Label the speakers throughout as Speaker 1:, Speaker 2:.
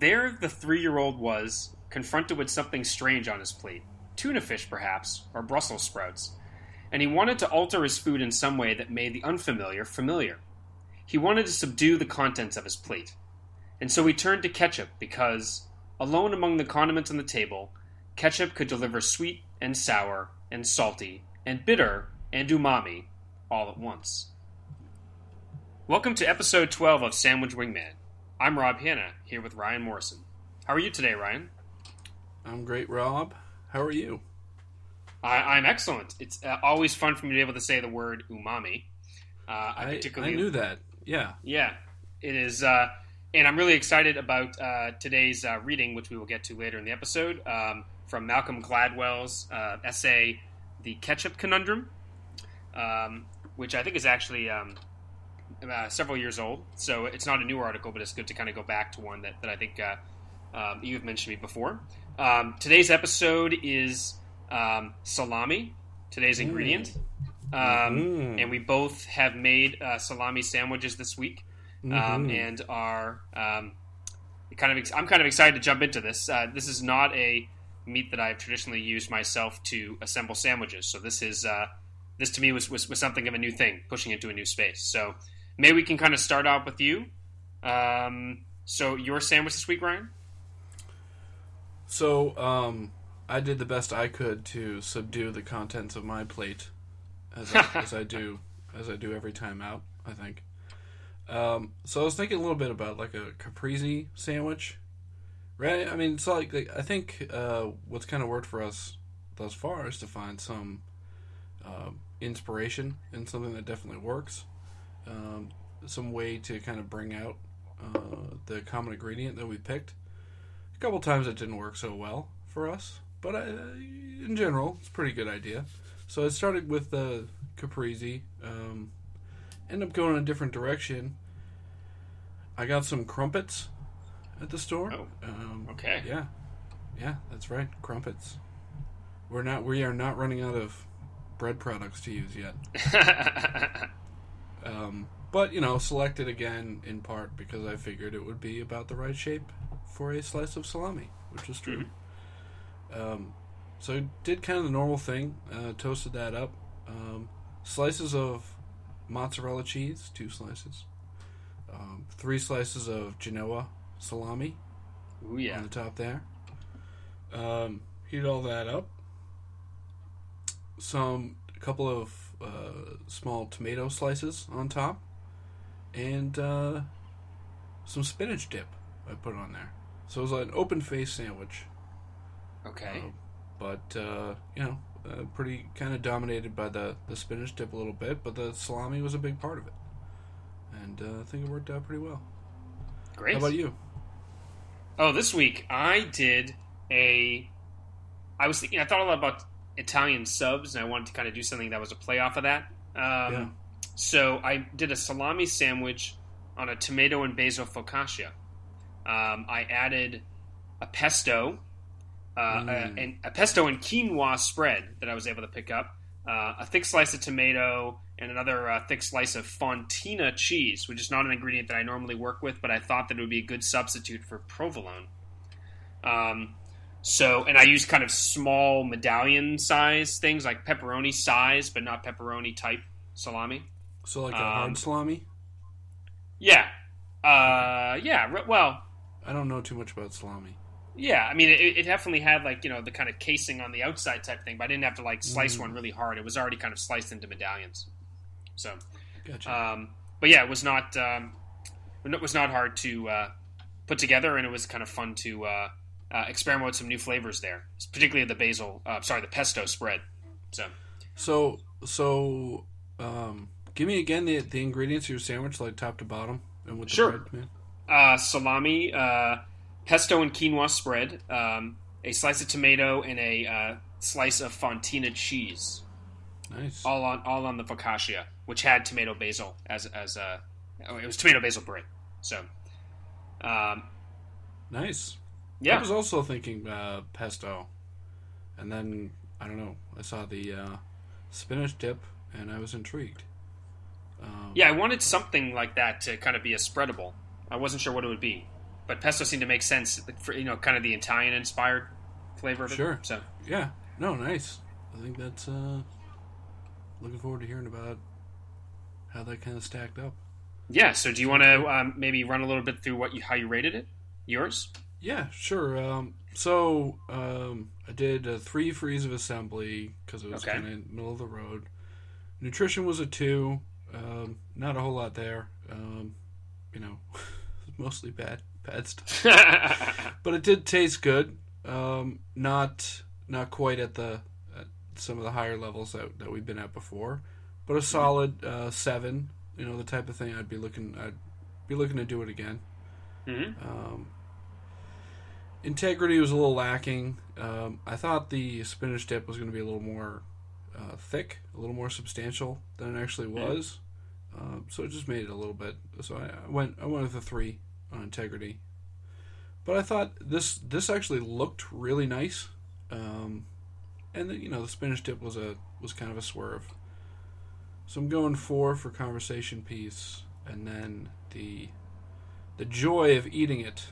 Speaker 1: there the three year old was, confronted with something strange on his plate tuna fish, perhaps, or Brussels sprouts. And he wanted to alter his food in some way that made the unfamiliar familiar. He wanted to subdue the contents of his plate. And so he turned to ketchup because, alone among the condiments on the table, ketchup could deliver sweet and sour and salty and bitter and umami all at once. Welcome to episode 12 of Sandwich Wingman. I'm Rob Hanna, here with Ryan Morrison. How are you today, Ryan?
Speaker 2: I'm great, Rob. How are you?
Speaker 1: I, am excellent. It's uh, always fun for me to be able to say the word umami.
Speaker 2: Uh, I, I, particularly, I knew that. Yeah.
Speaker 1: Yeah. It is. Uh, and I'm really excited about uh, today's uh, reading, which we will get to later in the episode, um, from Malcolm Gladwell's uh, essay, The Ketchup Conundrum, um, which I think is actually um, several years old. So it's not a new article, but it's good to kind of go back to one that, that I think um, you've mentioned me before. Um, today's episode is um, salami, today's mm. ingredient. Mm. And we both have made uh, salami sandwiches this week, um, mm-hmm. and are um, kind of. Ex- I'm kind of excited to jump into this. Uh, this is not a meat that I've traditionally used myself to assemble sandwiches. So this is uh, this to me was, was, was something of a new thing, pushing into a new space. So maybe we can kind of start out with you. Um, so your sandwich this week, Ryan?
Speaker 2: So, um, I did the best I could to subdue the contents of my plate, as I, as I do as I do every time out. I think. Um, so I was thinking a little bit about like a caprese sandwich, right? I mean, it's like, like I think uh, what's kind of worked for us thus far is to find some uh, inspiration in something that definitely works, um, some way to kind of bring out uh, the common ingredient that we picked a couple times it didn't work so well for us, but uh, in general, it's a pretty good idea. So I started with the caprese. Um, ended up going in a different direction. I got some crumpets at the store.
Speaker 1: Oh, um, okay.
Speaker 2: Yeah, yeah, that's right, crumpets. We're not. We are not running out of bread products to use yet. um, but you know, selected again in part because I figured it would be about the right shape for a slice of salami, which was true. Mm-hmm. Um, so did kind of the normal thing, uh, toasted that up. Um, slices of mozzarella cheese, two slices. Um, three slices of Genoa salami.
Speaker 1: Ooh, yeah.
Speaker 2: On the top there. Um, heat all that up. Some, a couple of uh, small tomato slices on top. And uh, some spinach dip I put on there. So it was like an open face sandwich.
Speaker 1: Okay. Uh,
Speaker 2: but uh, you know, uh, pretty kind of dominated by the the spinach dip a little bit, but the salami was a big part of it, and uh, I think it worked out pretty well.
Speaker 1: Great.
Speaker 2: How about you?
Speaker 1: Oh, this week I did a. I was thinking. I thought a lot about Italian subs, and I wanted to kind of do something that was a play off of that. Um, yeah. So I did a salami sandwich on a tomato and basil focaccia. Um, I added a pesto, uh, mm. a, and a pesto and quinoa spread that I was able to pick up, uh, a thick slice of tomato, and another uh, thick slice of fontina cheese, which is not an ingredient that I normally work with, but I thought that it would be a good substitute for provolone. Um, so, and I use kind of small medallion size things like pepperoni size, but not pepperoni type salami.
Speaker 2: So, like a um, hard salami.
Speaker 1: Yeah, uh, yeah. Well,
Speaker 2: I don't know too much about salami.
Speaker 1: Yeah, I mean, it, it, definitely had like you know the kind of casing on the outside type thing, but I didn't have to like slice mm. one really hard. It was already kind of sliced into medallions. So,
Speaker 2: gotcha.
Speaker 1: Um, but yeah, it was not um, it was not hard to uh, put together, and it was kind of fun to uh, uh, experiment with some new flavors there, particularly the basil. Uh, sorry, the pesto spread. So,
Speaker 2: so so, um, give me again the the ingredients of your sandwich, like top to bottom, and with the
Speaker 1: sure.
Speaker 2: bread, man
Speaker 1: uh, salami, uh, pesto and quinoa spread, um, a slice of tomato, and a uh, slice of fontina cheese.
Speaker 2: Nice.
Speaker 1: All on all on the focaccia, which had tomato basil as as a uh, it was tomato basil bread. So, um,
Speaker 2: nice.
Speaker 1: Yeah.
Speaker 2: I was also thinking uh, pesto, and then I don't know. I saw the uh, spinach dip, and I was intrigued.
Speaker 1: Um, yeah, I wanted something like that to kind of be a spreadable. I wasn't sure what it would be, but pesto seemed to make sense for you know kind of the Italian inspired flavor of it.
Speaker 2: Sure.
Speaker 1: So
Speaker 2: Yeah. No, nice. I think that's uh looking forward to hearing about how that kind of stacked up.
Speaker 1: yeah. So do you want to um, maybe run a little bit through what you how you rated it? Yours?
Speaker 2: Yeah, sure. Um, so um, I did uh, three frees of assembly because it was
Speaker 1: Okay.
Speaker 2: kind of middle of the road. Nutrition was a two. Um, not a whole lot there. Um, you know, mostly bad bad stuff. but it did taste good. Um, not not quite at the at some of the higher levels that, that we've been at before, but a solid uh, seven. You know, the type of thing I'd be looking I'd be looking to do it again.
Speaker 1: hmm
Speaker 2: Um, integrity was a little lacking. Um, I thought the spinach dip was going to be a little more uh, thick, a little more substantial than it actually was. Um, so it just made it a little bit. So I, I went I went with a three on integrity. But I thought this this actually looked really nice, um, and you know the spinach dip was a was kind of a swerve. So I'm going four for conversation piece, and then the the joy of eating it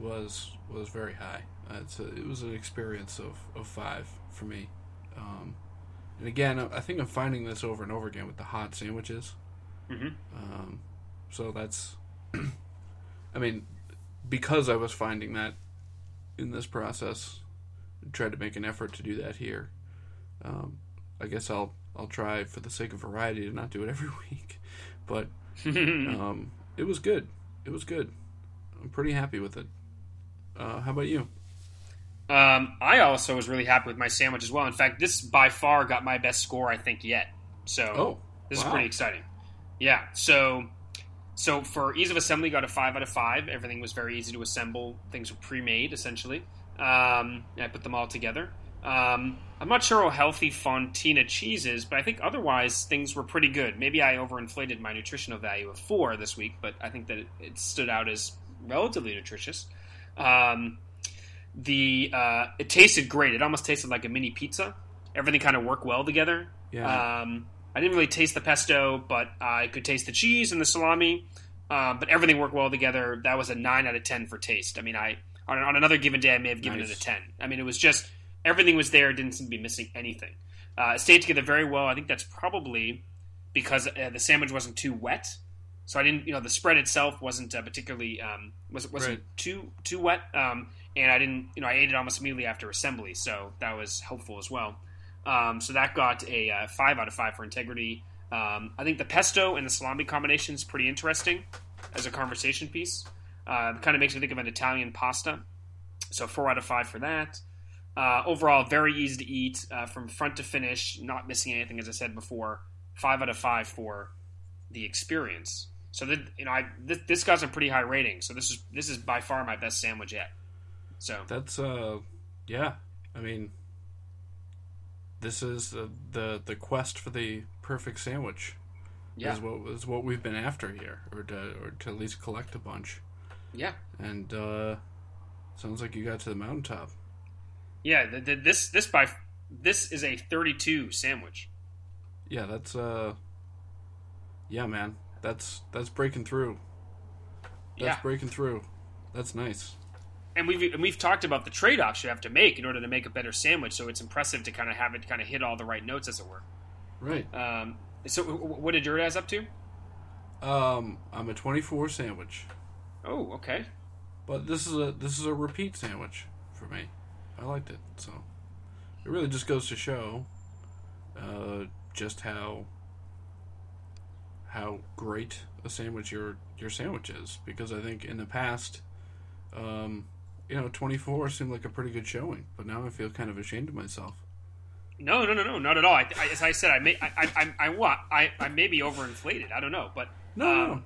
Speaker 2: was was very high. Uh, it's a, it was an experience of, of five for me. Um, and again, I I think I'm finding this over and over again with the hot sandwiches.
Speaker 1: hmm
Speaker 2: Um, so that's, I mean, because I was finding that in this process, I tried to make an effort to do that here. Um, I guess I'll I'll try for the sake of variety to not do it every week, but um, it was good. It was good. I'm pretty happy with it. Uh, how about you?
Speaker 1: Um, I also was really happy with my sandwich as well. In fact, this by far got my best score I think yet. So
Speaker 2: Oh,
Speaker 1: this is pretty exciting. Yeah. So so for ease of assembly, got a five out of five. Everything was very easy to assemble. Things were pre-made essentially. Um, I put them all together. Um, I'm not sure how healthy Fontina cheese is, but I think otherwise things were pretty good. Maybe I overinflated my nutritional value of four this week, but I think that it, it stood out as relatively nutritious. Um, the uh, it tasted great. It almost tasted like a mini pizza. Everything kind of worked well together.
Speaker 2: Yeah.
Speaker 1: Um, I didn't really taste the pesto, but I could taste the cheese and the salami. Um, but everything worked well together. That was a nine out of ten for taste. I mean, I on, on another given day I may have given
Speaker 2: Nice.
Speaker 1: it a ten. I mean, it was just everything was there. Didn't seem to be missing anything. Uh, it stayed together very well. I think that's probably because uh, the sandwich wasn't too wet. So I didn't, you know, the spread itself wasn't uh, particularly um, was wasn't
Speaker 2: Right.
Speaker 1: too too wet, um, and I didn't, you know, I ate it almost immediately after assembly, so that was helpful as well. Um, so that got a uh, five out of five for integrity. Um, I think the pesto and the salami combination is pretty interesting as a conversation piece. Uh, it kind of makes me think of an Italian pasta. So four out of five for that. Uh, overall, very easy to eat uh, from front to finish, not missing anything, as I said before. Five out of five for the experience. So that you know, I this, this got some pretty high ratings. So this is this is by far my best sandwich yet. So
Speaker 2: That's uh, yeah. I mean, this is the the, the quest for the perfect sandwich.
Speaker 1: yeah,
Speaker 2: Is what is what we've been after here, or to or to at least collect a bunch.
Speaker 1: yeah,
Speaker 2: And uh, sounds like you got to the mountaintop.
Speaker 1: yeah. The, the, this this by this is a 32 sandwich.
Speaker 2: Yeah, that's uh, yeah, man. That's that's breaking through. That's
Speaker 1: Yeah.
Speaker 2: breaking through. That's nice.
Speaker 1: and we've and we've talked about the trade offs you have to make in order to make a better sandwich. So it's impressive to kind of have it kind of hit all the right notes, as it were.
Speaker 2: Right.
Speaker 1: Um, so what did your guys up to?
Speaker 2: Um, I'm a 24 sandwich,
Speaker 1: Oh, okay.
Speaker 2: but this is a this is a repeat sandwich for me. I liked it, so it really just goes to show uh, just how how great a sandwich your your sandwich is. Because I think in the past, um, you know, 24 seemed like a pretty good showing, but now I feel kind of ashamed of myself.
Speaker 1: No, no, no, no, not at all. I, I, as I said, I may, I, I, I, I, what? I, I may be overinflated. I don't know, but
Speaker 2: No, no, no.
Speaker 1: um,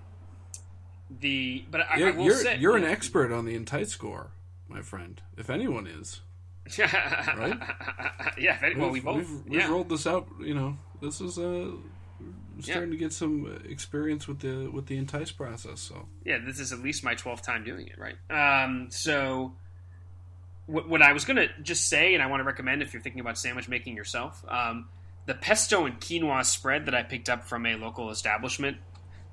Speaker 1: the, but I, I
Speaker 2: You're,
Speaker 1: will
Speaker 2: you're,
Speaker 1: say
Speaker 2: you're an expert on the Entice score, my friend. If anyone is,
Speaker 1: right? yeah. if any- Well, we both.
Speaker 2: we've, we've rolled this out. You know, this is uh, starting to get some experience with the with the entice process. So
Speaker 1: yeah, this is at least my 12th time doing it, right? Um, so, what, what I was going to just say, and I want to recommend if you're thinking about sandwich making yourself, um, the pesto and quinoa spread that I picked up from a local establishment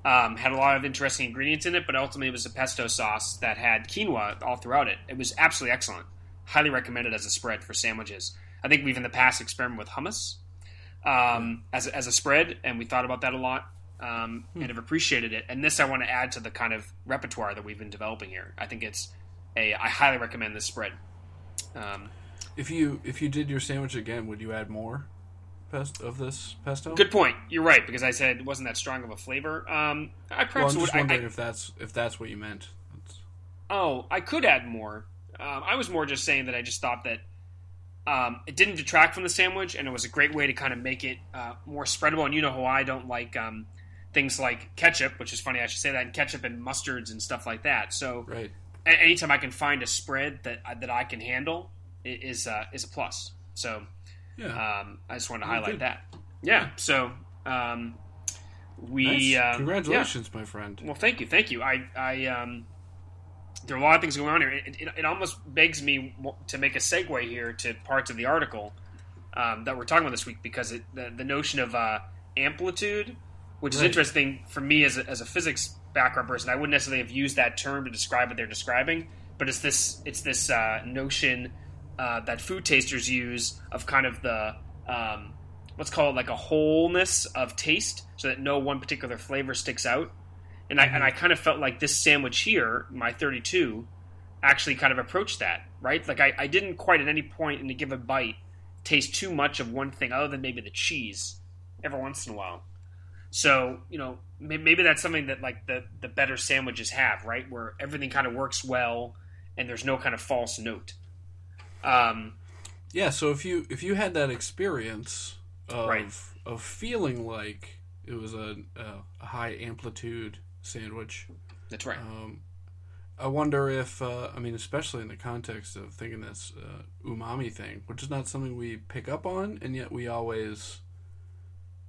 Speaker 1: Um, had a lot of interesting ingredients in it, but ultimately it was a pesto sauce that had quinoa all throughout it. It was absolutely excellent. Highly recommended as a spread for sandwiches. I think we've in the past experimented with hummus um, as, a, as a spread, and we thought about that a lot um, and have appreciated it. And this I want to add to the kind of repertoire that we've been developing here. I think it's a I highly recommend this spread. Um,
Speaker 2: If you if you did your sandwich again, would you add more pest of this pesto?
Speaker 1: good point. You're right because I said it wasn't that strong of a flavor. Um, I
Speaker 2: Well,
Speaker 1: perhaps
Speaker 2: I'm
Speaker 1: would.
Speaker 2: just
Speaker 1: I- I-
Speaker 2: if that's if that's what you meant. That's,
Speaker 1: Oh, I could add more. Um, I was more just saying that I just thought that um, it didn't detract from the sandwich, and it was a great way to kind of make it uh, more spreadable. And you know how I don't like um, things like ketchup, which is funny I should say that, and ketchup and mustards and stuff like that. So
Speaker 2: right.
Speaker 1: anytime I can find a spread that that I can handle is uh, is a plus. So
Speaker 2: Yeah.
Speaker 1: um, I just wanted to highlight that. Yeah. So um, we
Speaker 2: nice.
Speaker 1: uh, yeah.
Speaker 2: Congratulations, my friend.
Speaker 1: Well, thank you, thank you. I, I, um, there are a lot of things going on here. It, it, it almost begs me to make a segue here to parts of the article um, that we're talking about this week because it, the, the notion of uh, amplitude, which is interesting for me as a, as a physics background person, I wouldn't necessarily have used that term to describe what they're describing, but it's this it's this uh, notion uh, that food tasters use of kind of the um, let's call it like a wholeness of taste, so that no one particular flavor sticks out. And I and I kind of felt like this sandwich here, my 32, actually kind of approached that, right? Like I, I didn't quite at any point in a given bite taste too much of one thing other than maybe the cheese every once in a while. So you know may- maybe that's something that like the the better sandwiches have, right? Where everything kind of works well and there's no kind of false note. Um,
Speaker 2: Yeah. So if you if you had that experience of
Speaker 1: Right.
Speaker 2: of feeling like it was a, a high amplitude sandwich,
Speaker 1: that's right.
Speaker 2: um, I wonder if uh, I mean, especially in the context of thinking this uh, umami thing, which is not something we pick up on, and yet we always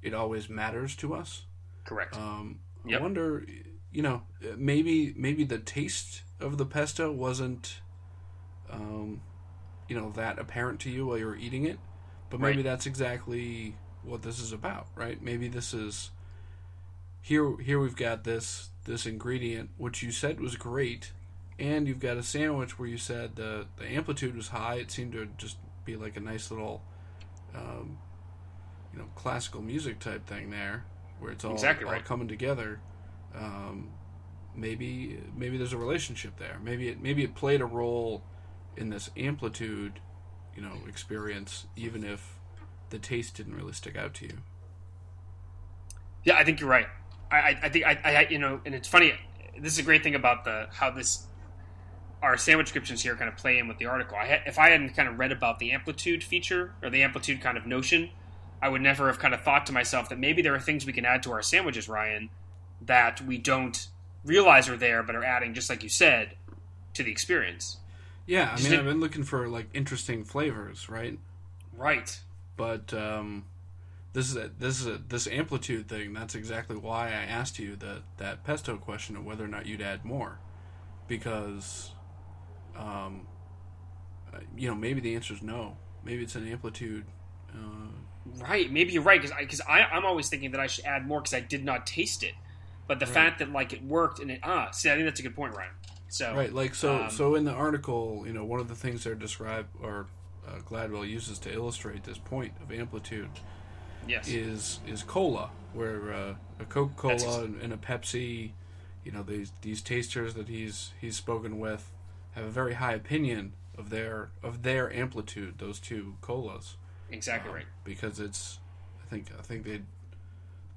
Speaker 2: it always matters to us.
Speaker 1: Correct.
Speaker 2: Um,
Speaker 1: Yep.
Speaker 2: I wonder, you know, maybe maybe the taste of the pesto wasn't, um, you know, that apparent to you while you were eating it, but maybe
Speaker 1: Right.
Speaker 2: that's exactly what this is about, right? Maybe this is here. Here we've got this this ingredient which you said was great, and you've got a sandwich where you said the the amplitude was high. It seemed to just be like a nice little. Um, you know, classical music type thing there, where it's all,
Speaker 1: Exactly
Speaker 2: all
Speaker 1: right.
Speaker 2: coming together. Um, maybe maybe there's a relationship there. Maybe it maybe it played a role in this amplitude, you know, experience, even if the taste didn't really stick out to you.
Speaker 1: Yeah, I think you're right. I, I, think I, I, you know, and it's funny. This is a great thing about the how this our sandwich descriptions here kind of play in with the article. I had, if I hadn't kind of read about the amplitude feature or the amplitude kind of notion, I would never have kind of thought to myself that maybe there are things we can add to our sandwiches, Ryan, that we don't realize are there, but are adding, just like you said, to the experience.
Speaker 2: Yeah, I mean, I've been looking for like interesting flavors, right?
Speaker 1: Right.
Speaker 2: But um, this is a, this is a, this amplitude thing. That's exactly why I asked you that that pesto question of whether or not you'd add more, because, um, uh, you know, maybe the answer is no. Maybe it's an amplitude. Uh,
Speaker 1: Right, maybe you're right because because I, I'm always thinking that I should add more because I did not taste it, but the
Speaker 2: Right.
Speaker 1: fact that like it worked and it ah see I think that's a good point, Ryan. So
Speaker 2: Right, like so.
Speaker 1: Um,
Speaker 2: so in the article, you know, one of the things they're described or uh, Gladwell uses to illustrate this point of amplitude
Speaker 1: yes,
Speaker 2: is is cola, where uh, a Coca Cola and, a Pepsi, you know, these these tasters that he's he's spoken with have a very high opinion of their of their amplitude. Those two colas,
Speaker 1: exactly
Speaker 2: um,
Speaker 1: right.
Speaker 2: because it's I think I think they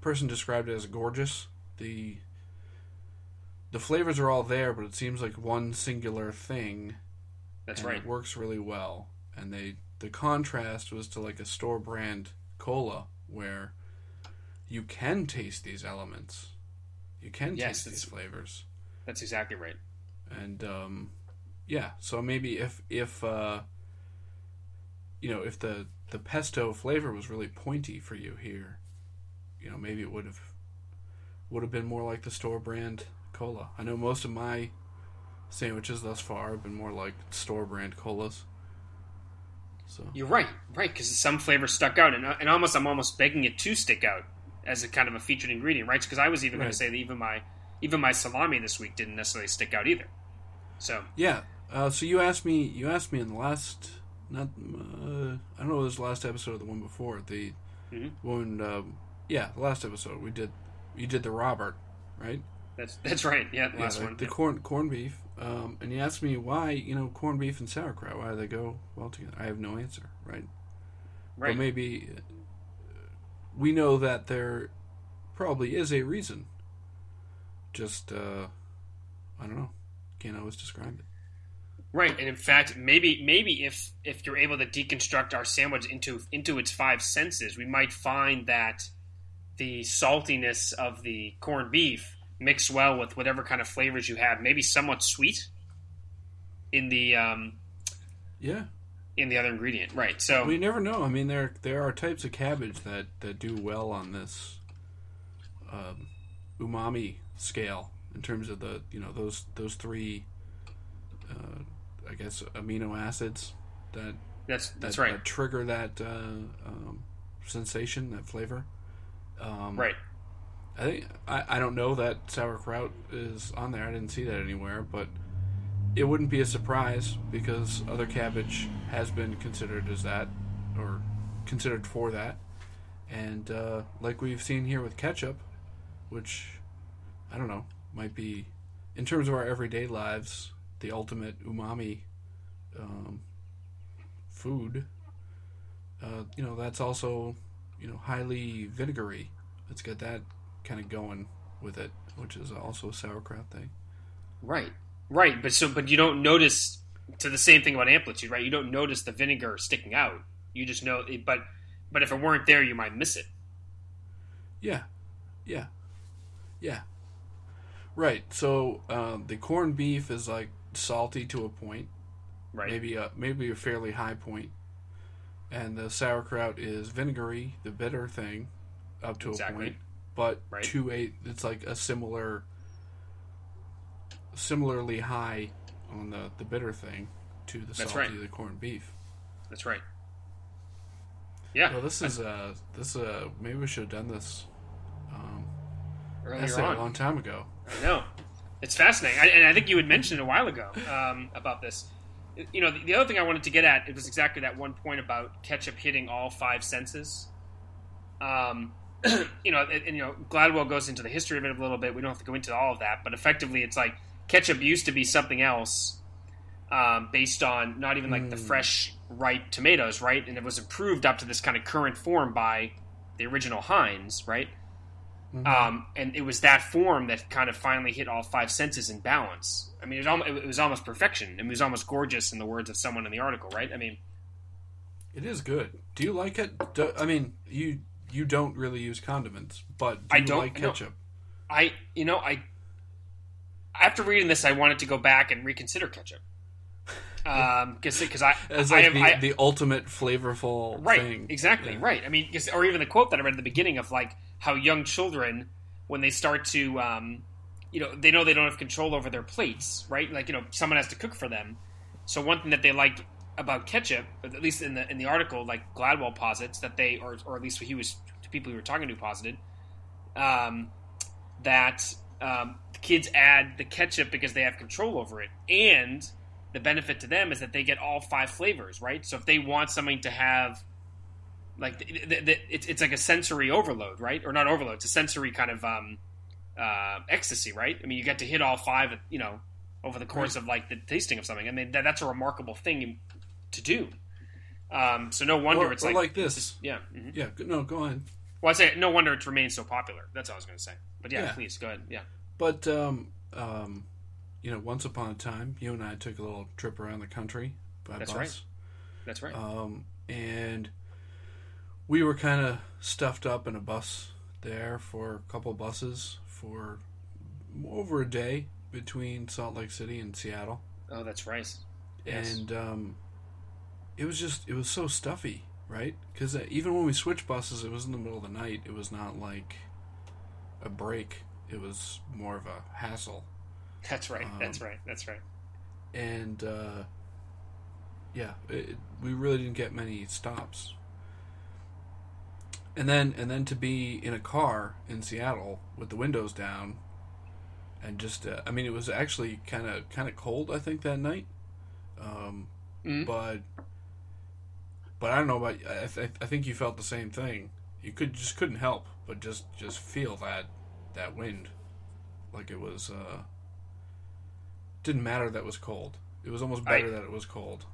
Speaker 2: person described it as gorgeous. The the flavors are all there, but it seems like one singular thing.
Speaker 1: That's right.
Speaker 2: It works really well, and they the contrast was to like a store brand cola where you can taste these elements, you can
Speaker 1: Yes,
Speaker 2: taste these flavors,
Speaker 1: That's exactly right.
Speaker 2: and um, yeah. So maybe if if uh, you know if the the pesto flavor was really pointy for you here, you know maybe it would have would have been more like the store brand cola. I know most of my sandwiches thus far have been more like store brand colas. So
Speaker 1: You're right, right because some flavors stuck out and and almost I'm almost begging it to stick out as a kind of a featured ingredient, right? Because I was even going to say that even my even my salami this week didn't necessarily stick out either. So
Speaker 2: Yeah. Uh, so you asked me. You asked me in the last. Not. Uh, I don't know. It was the last episode or the one before. The
Speaker 1: Mhm.
Speaker 2: one. Um, yeah, the last episode we did. You did the Reuben, right?
Speaker 1: That's that's right. Yeah, the
Speaker 2: Yeah,
Speaker 1: last
Speaker 2: the,
Speaker 1: one.
Speaker 2: the corn corned beef. Um, and you asked me why you know corned beef and sauerkraut why do they go well together. I have no answer. Right.
Speaker 1: right.
Speaker 2: But maybe uh, we know that there probably is a reason. Just uh, I don't know. Can't always describe it.
Speaker 1: Right, and in fact, maybe maybe if if you're able to deconstruct our sandwich into into its five senses, we might find that the saltiness of the corned beef mixed well with whatever kind of flavors you have, maybe somewhat sweet in the um,
Speaker 2: Yeah.
Speaker 1: in the other ingredient. Right. So
Speaker 2: We never know. I mean, there there are types of cabbage that, that do well on this um, umami scale in terms of the you know those those three, uh, I guess amino acids that
Speaker 1: that's
Speaker 2: that,
Speaker 1: that's right.
Speaker 2: that trigger that uh, um, sensation, that flavor. Um,
Speaker 1: Right.
Speaker 2: I think I, I don't know that sauerkraut is on there. I didn't see that anywhere, but it wouldn't be a surprise because other cabbage has been considered as that or considered for that. And uh, like we've seen here with ketchup, which I don't know, might be in terms of our everyday lives, the ultimate umami um, food. Uh, you know, that's also you know highly vinegary. It's got that kind of going with it, which is also a sauerkraut thing.
Speaker 1: Right. Right. But so but you don't notice to the same thing about amplitude, right? You don't notice the vinegar sticking out. You just know it, but but if it weren't there you might miss it.
Speaker 2: Yeah, yeah, yeah. Right. So um, the corned beef is like salty to a point,
Speaker 1: Right.
Speaker 2: maybe a maybe a fairly high point, and the sauerkraut is vinegary, the bitter thing, up to
Speaker 1: Exactly.
Speaker 2: a point, but
Speaker 1: Right.
Speaker 2: to a it's like a similar, similarly high on the the bitter thing to the
Speaker 1: That's
Speaker 2: salty
Speaker 1: right.
Speaker 2: the corned beef.
Speaker 1: That's right. Yeah.
Speaker 2: Well, this is uh this uh maybe we should have done this um,
Speaker 1: earlier on.
Speaker 2: a long time ago.
Speaker 1: I know. It's fascinating. I, and I think you had mentioned it a while ago um, about this. You know, the, the other thing I wanted to get at it was exactly that one point about ketchup hitting all five senses. Um, you know, and, and, you know, Gladwell goes into the history of it a little bit. We don't have to go into all of that, but effectively, it's like ketchup used to be something else, um, based on not even like the fresh, ripe tomatoes, right? And it was improved up to this kind of current form by the original Heinz, right? Um, and it was that form that kind of finally hit all five senses in balance. I mean, it was, almost, it was almost perfection. It was almost gorgeous, in the words of someone in the article, right? I mean,
Speaker 2: It is good. Do you like it? Do, I mean, you you don't really use condiments, but do
Speaker 1: I
Speaker 2: you
Speaker 1: don't-
Speaker 2: like ketchup?
Speaker 1: I, you know, I after reading this, I wanted to go back and reconsider ketchup. Um, because I,
Speaker 2: As
Speaker 1: I
Speaker 2: like
Speaker 1: have,
Speaker 2: the,
Speaker 1: I,
Speaker 2: the ultimate flavorful
Speaker 1: right,
Speaker 2: thing.
Speaker 1: exactly,
Speaker 2: Yeah.
Speaker 1: right. I mean, or even the quote that I read at the beginning of like how young children, when they start to, um, you know, they know they don't have control over their plates, right? Like, you know, someone has to cook for them. So one thing that they like about ketchup, at least in the in the article, like Gladwell posits that they, or or at least he was to people he were talking to posited, um, that um, kids add the ketchup because they have control over it, and the benefit to them is that they get all five flavors, right? So if they want something to have like the, the, the, it's it's like a sensory overload, right? Or not overload, it's a sensory kind of um, uh, ecstasy, right? I mean, you get to hit all five, you know, over the course of like the tasting of something. I mean, that, that's a remarkable thing to do. Um, so no wonder
Speaker 2: Or-
Speaker 1: it's
Speaker 2: or
Speaker 1: like,
Speaker 2: like this.
Speaker 1: yeah. mhm.
Speaker 2: Yeah. No, go on.
Speaker 1: Well, I say no wonder it's remained so popular. That's all I was going to say. But yeah,
Speaker 2: Yeah.
Speaker 1: please go ahead. Yeah,
Speaker 2: But um, um, you know, once upon a time, you and I took a little trip around the country by
Speaker 1: That's
Speaker 2: bus.
Speaker 1: right. that's right.
Speaker 2: Um, and we were kind of stuffed up in a bus there for a couple buses for over a day between Salt Lake City and Seattle.
Speaker 1: oh, that's right. Yes.
Speaker 2: And um, it was just, it was so stuffy, right? Because even when we switched buses, it was in the middle of the night. It was not like a break, it was more of a hassle.
Speaker 1: That's right. that's
Speaker 2: um,
Speaker 1: right. That's right.
Speaker 2: and uh, yeah, it, we really didn't get many stops. and then and then to be in a car in Seattle with the windows down, and just uh, I mean it was actually kind of kind of cold I think that night, um,
Speaker 1: Mhm.
Speaker 2: but but I don't know about I, th- I think you felt the same thing. You could just couldn't help but just just feel that that wind, like it was. Uh, didn't matter that it was cold. It was almost
Speaker 1: I-
Speaker 2: better that it was cold.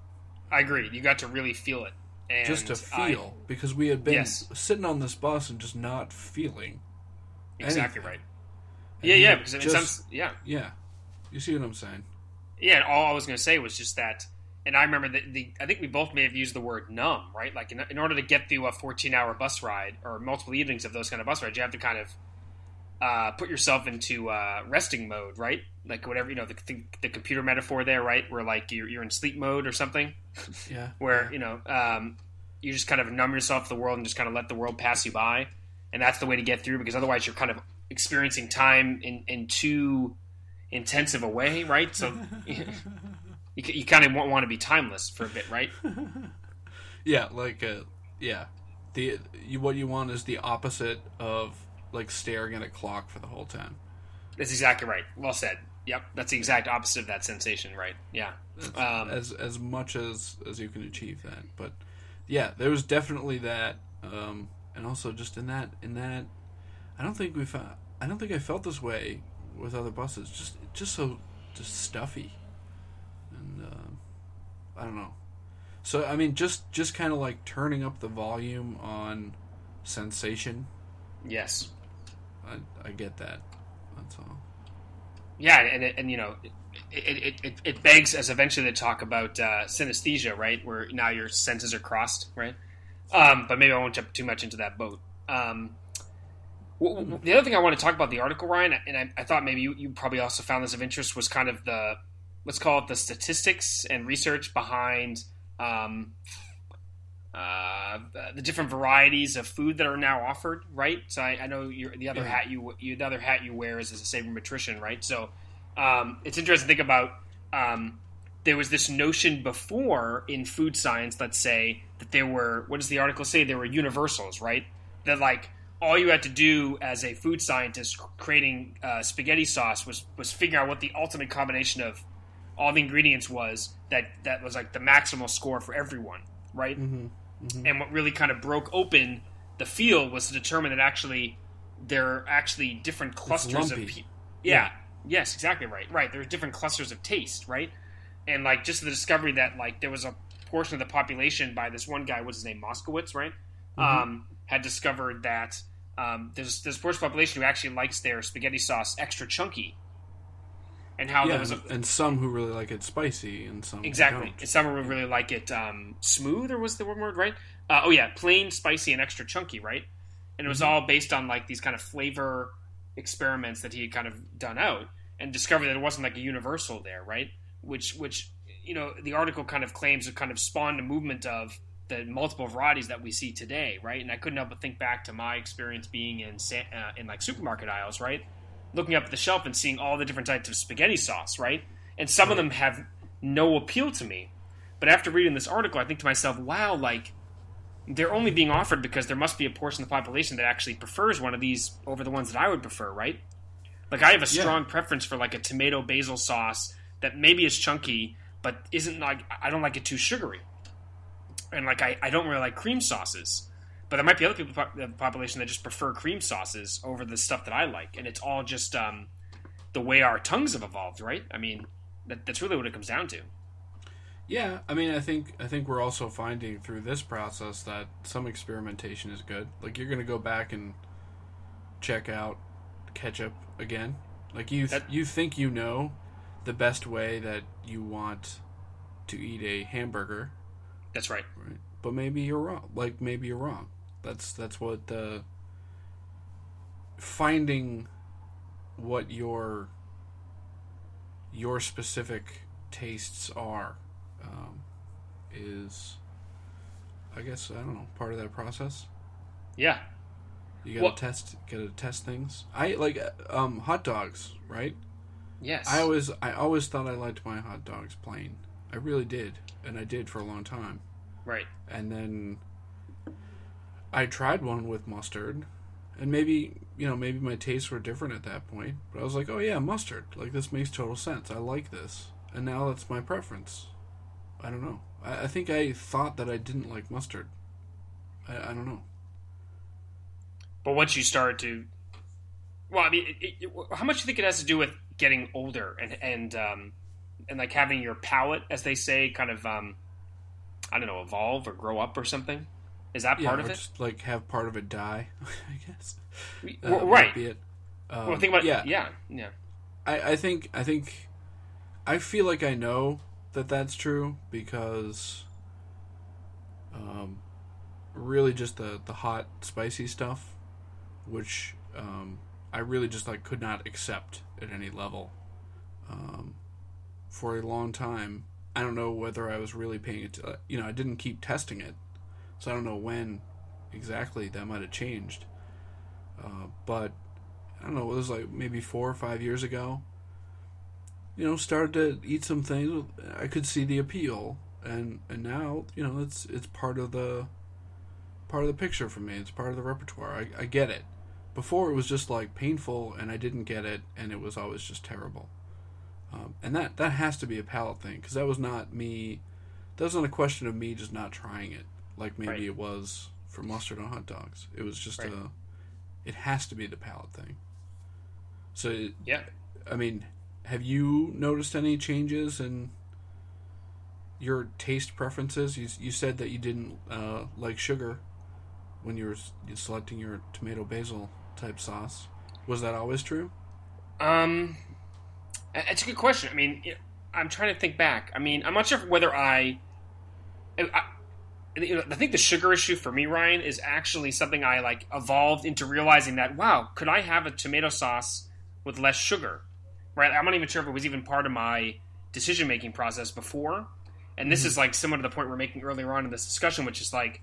Speaker 1: I agree. You got to really feel it. And
Speaker 2: just to
Speaker 1: I-
Speaker 2: feel because we had been
Speaker 1: Yes.
Speaker 2: sitting on this bus and just not feeling
Speaker 1: exactly
Speaker 2: anything.
Speaker 1: right.
Speaker 2: And
Speaker 1: Yeah, yeah. Because
Speaker 2: just-
Speaker 1: some, yeah,
Speaker 2: yeah you see what i'm saying
Speaker 1: yeah. And all I was going to say was just that. And I remember that the I think we both may have used the word numb, right? Like in, in order to get through a 14 hour bus ride or multiple evenings of those kind of bus rides, you have to kind of uh, put yourself into uh, resting mode, right? Like whatever you know, the, the, the computer metaphor there, right? Where like you're, you're in sleep mode or something.
Speaker 2: yeah
Speaker 1: where you know um, you just kind of numb yourself to the world and just kind of let the world pass you by, and that's the way to get through because otherwise you're kind of experiencing time in, in too intensive a way, right? So you, you kind of want, to be timeless for a bit, right?
Speaker 2: yeah like uh yeah the you what you want is the opposite of like staring at a clock for the whole time
Speaker 1: That's exactly right. Well said. Yep, that's the exact opposite of that sensation, right? Yeah. Um,
Speaker 2: as as much as as you can achieve that but yeah there was definitely that um and also just in that in that i don't think we found i don't think i felt this way with other buses just just so just stuffy and uh, i don't know so i mean just just kind of like turning up the volume on sensation
Speaker 1: yes.
Speaker 2: i i get that that's all
Speaker 1: Yeah, and and you know, it it, it, it begs as eventually to talk about uh, synesthesia, right? Where now your senses are crossed, right? Um, but maybe I won't jump too much into that boat. Um, the other thing I want to talk about the article, Ryan, and I, I thought maybe you, you probably also found this of interest was kind of the let's call it the statistics and research behind um, uh, the different varieties of food that are now offered, right? So I, I know you're, the other hat you, you the other hat you wear is as a sabermetrician, right? So um, it's interesting to think about. Um, there was this notion before in food science, let's say, that there were what does the article say? There were universals, right? That like all you had to do as a food scientist creating uh, spaghetti sauce was was figure out what the ultimate combination of all the ingredients was that that was like the maximal score for everyone, right?
Speaker 2: mm-hmm.
Speaker 1: And what really kind of broke open the field was to determine that actually there are actually different clusters of pe- yeah, yes, exactly right. Right, there's different clusters of taste, right? And like just the discovery that like there was a portion of the population by this one guy, what's his name, Moskowitz, right? Um, had discovered that um, there's there's a portion of the population who actually likes their spaghetti sauce extra chunky, and how
Speaker 2: yeah
Speaker 1: there was a,
Speaker 2: and some who really like it spicy and some
Speaker 1: Exactly.
Speaker 2: don't.
Speaker 1: And some who really like it um, smooth, or was the one word right? Uh, oh yeah, plain, spicy, and extra chunky, right? And it was all based on like these kind of flavor experiments that he had kind of done out, and discovered that it wasn't like a universal there, right? Which, which you know, the article kind of claims it kind of spawned a movement of the multiple varieties that we see today, right? And I couldn't help but think back to my experience being in uh, in like supermarket aisles, right? Looking up at the shelf and seeing all the different types of spaghetti sauce, right? And some of them have no appeal to me. But after reading this article, I think to myself, wow, like they're only being offered because there must be a portion of the population that actually prefers one of these over the ones that I would prefer, right? Like I have a
Speaker 2: Yeah.
Speaker 1: strong preference for like a tomato basil sauce that maybe is chunky, but isn't like I don't like it too sugary. And like I, I don't really like cream sauces. But there might be other people in the population that just prefer cream sauces over the stuff that I like, and it's all just um, the way our tongues have evolved, right? I mean, that, that's really what it comes down to.
Speaker 2: Yeah, I mean, I think I think we're also finding through this process that some experimentation is good. Like you're going to go back and check out ketchup again. Like you th-
Speaker 1: That-
Speaker 2: you think you know the best way that you want to eat a hamburger,
Speaker 1: That's right.
Speaker 2: right? But maybe you're wrong. Like maybe you're wrong. That's that's what uh, finding what your your specific tastes are um, is, I guess I don't know, part of that process.
Speaker 1: Yeah.
Speaker 2: You gotta
Speaker 1: Well-
Speaker 2: test, gotta test things. I like uh, um, hot dogs, right?
Speaker 1: Yes.
Speaker 2: I always, I always thought I liked my hot dogs plain. I really did, and I did for a long time.
Speaker 1: right.
Speaker 2: And then I tried one with mustard, and maybe you know maybe my tastes were different at that point. But I was like, oh yeah, mustard. Like this makes total sense. I like this, and now that's my preference. I don't know. I, I think I thought that I didn't like mustard. I, I don't know.
Speaker 1: But once you start to, well, I mean, it, it, how much do you think it has to do with getting older and and um, and like having your palate, as they say, kind of um, I don't know, evolve or grow up or something? Is that part
Speaker 2: yeah,
Speaker 1: of it?
Speaker 2: Just like have part of it die, I guess.
Speaker 1: Well, right.
Speaker 2: Be it. Um,
Speaker 1: well, think about
Speaker 2: yeah,
Speaker 1: yeah, yeah.
Speaker 2: I, I think I think I feel like I know that that's true because um, really just the the hot spicy stuff, which um, I really just like could not accept at any level. Um, for a long time, I don't know whether I was really paying it. To, you know, I didn't keep testing it, so I don't know when exactly that might have changed. Uh, but I don't know. It was like maybe four or five years ago. You know, started to eat some things. I could see the appeal, and and now you know it's it's part of the part of the picture for me. It's part of the repertoire. I, I get it. Before it was just like painful, and I didn't get it, and it was always just terrible. Um, and that that has to be a palate thing because that was not me. That wasn't a question of me just not trying it, like maybe
Speaker 1: Right.
Speaker 2: it was for mustard on hot dogs. It was just
Speaker 1: Right.
Speaker 2: a. It has to be the palate thing. So
Speaker 1: Yeah.
Speaker 2: I mean, have you noticed any changes in your taste preferences? You you said that you didn't uh, like sugar when you were selecting your tomato basil type sauce. Was that always true?
Speaker 1: Um, it's a good question. I mean, I'm trying to think back. I mean, I'm not sure whether I, I, I- you know, I think the sugar issue for me, Ryan, is actually something I like evolved into realizing that wow, could I have a tomato sauce with less sugar? Right? I'm not even sure if it was even part of my decision making process before. And this mm-hmm. is like similar to the point we're making earlier on in this discussion, which is like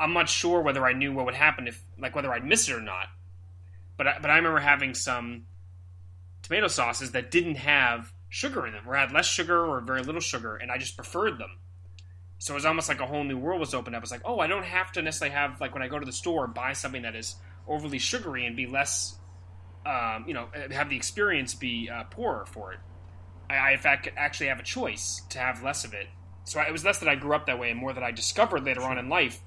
Speaker 1: I'm not sure whether I knew what would happen if, like, whether I'd miss it or not. But I, but I remember having some tomato sauces that didn't have sugar in them, or had less sugar or very little sugar, and I just preferred them. So it was almost like a whole new world was opened up. It's like, oh, I don't have to necessarily have like when I go to the store buy something that is overly sugary and be less, um, you know, have the experience be uh, poorer for it. I, I in fact actually have a choice to have less of it. So I, it was less that I grew up that way, and more that I discovered later on in life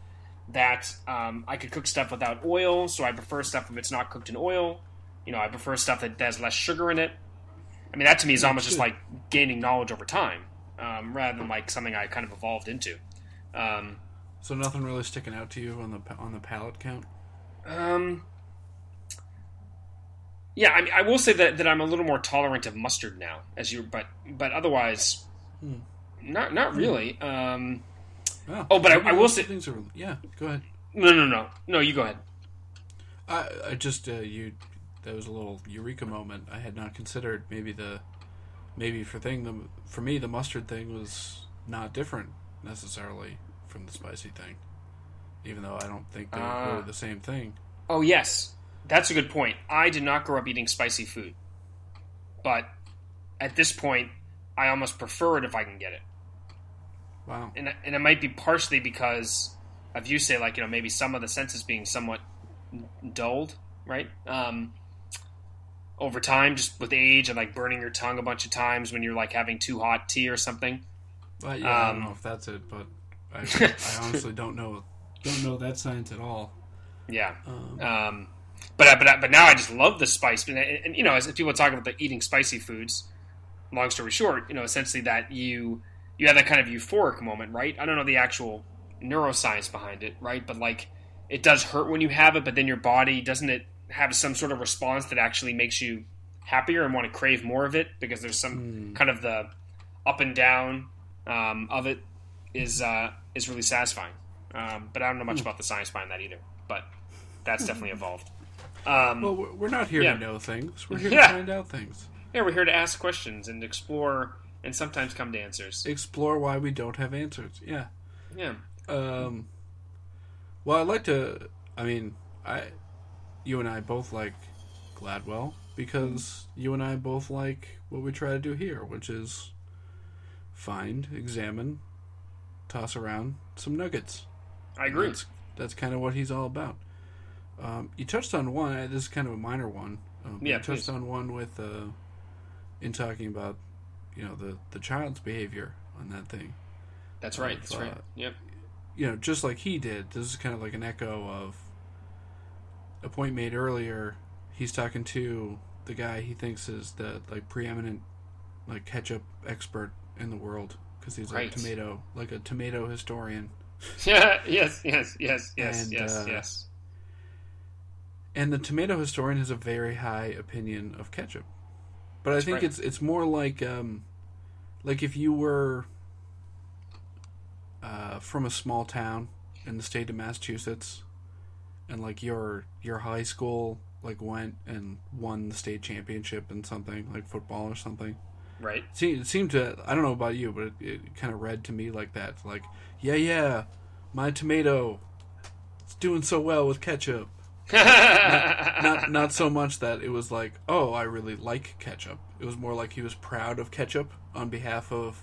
Speaker 1: that um, I could cook stuff without oil. So I prefer stuff if it's not cooked in oil. You know, I prefer stuff that has less sugar in it. I mean, that to me is almost just like gaining knowledge over time, um, rather than like something I kind of evolved into. Um,
Speaker 2: So nothing really sticking out to you on the on the palate count.
Speaker 1: um, yeah, I mean, I will say that, that I'm a little more tolerant of mustard now, as you, but but otherwise,
Speaker 2: Hmm.
Speaker 1: not not really. Um,
Speaker 2: Wow.
Speaker 1: Oh, but I- I will say-
Speaker 2: things are yeah. Go ahead.
Speaker 1: no, no, no, no. You go ahead.
Speaker 2: I I just uh, you that was a little eureka moment. I had not considered maybe the maybe for thing the for me the mustard thing was not different necessarily from the spicy thing, even though I don't think they're
Speaker 1: Ah.
Speaker 2: really the same thing.
Speaker 1: Oh yes, that's a good point. I did not grow up eating spicy food, but at this point, I almost prefer it if I can get it.
Speaker 2: Wow.
Speaker 1: and and it might be partially because of you say like you know maybe some of the senses being somewhat dulled, right? Um, over time, just with age and like burning your tongue a bunch of times when you're like having too hot tea or something.
Speaker 2: But yeah, I don't
Speaker 1: Um,
Speaker 2: know if that's it, but I, I honestly don't know don't know that science at all.
Speaker 1: Yeah.
Speaker 2: Um,
Speaker 1: Um, but but but now I just love the spice, and, and you know, as people talk about the eating spicy foods. Long story short, you know, essentially that you you have that kind of euphoric moment, right? I don't know the actual neuroscience behind it, right? But like, it does hurt when you have it, but then your body doesn't it have some sort of response that actually makes you happier and want to crave more of it because there's some
Speaker 2: Hmm.
Speaker 1: kind of the up and down um, of it is uh, is really satisfying. Um, but I don't know much about the science behind that either. But that's definitely evolved. Um,
Speaker 2: well, we're we're not here
Speaker 1: yeah.
Speaker 2: to know things. We're here
Speaker 1: Yeah.
Speaker 2: to find out things.
Speaker 1: yeah, we're here to ask questions and explore, and sometimes come to answers.
Speaker 2: Explore why we don't have answers. Yeah.
Speaker 1: Yeah,
Speaker 2: Um, well, I'd like to. I mean, I, you and I both like Gladwell because you and I both like what we try to do here, which is find, examine, toss around some nuggets.
Speaker 1: I agree.
Speaker 2: That's, that's kind of what he's all about. Um, you touched on one. uh, This is kind of a minor one. Um,
Speaker 1: Yeah,
Speaker 2: you touched
Speaker 1: please.
Speaker 2: on one with uh, in talking about you know the the child's behavior on that thing.
Speaker 1: That's right.
Speaker 2: Of,
Speaker 1: That's right.
Speaker 2: uh,
Speaker 1: Yep.
Speaker 2: You know, just like he did. This is kind of like an echo of a point made earlier. He's talking to the guy he thinks is the like preeminent like ketchup expert in the world because he's
Speaker 1: Right.
Speaker 2: a tomato like a tomato historian.
Speaker 1: Yeah. yes. Yes. Yes. Yes.
Speaker 2: And,
Speaker 1: yes.
Speaker 2: uh,
Speaker 1: yes.
Speaker 2: And the tomato historian has a very high opinion of ketchup. But I think
Speaker 1: right.
Speaker 2: it's it's more like um, like if you were uh, from a small town in the state of Massachusetts, and like your your high school like went and won the state championship in something like football or something.
Speaker 1: Right.
Speaker 2: It seemed, it seemed to I don't know about you, but it, it kind of read to me like that. Like yeah yeah, my tomato, it's doing so well with ketchup not not so much that it was like, oh, I really like ketchup. It was more like he was proud of ketchup on behalf of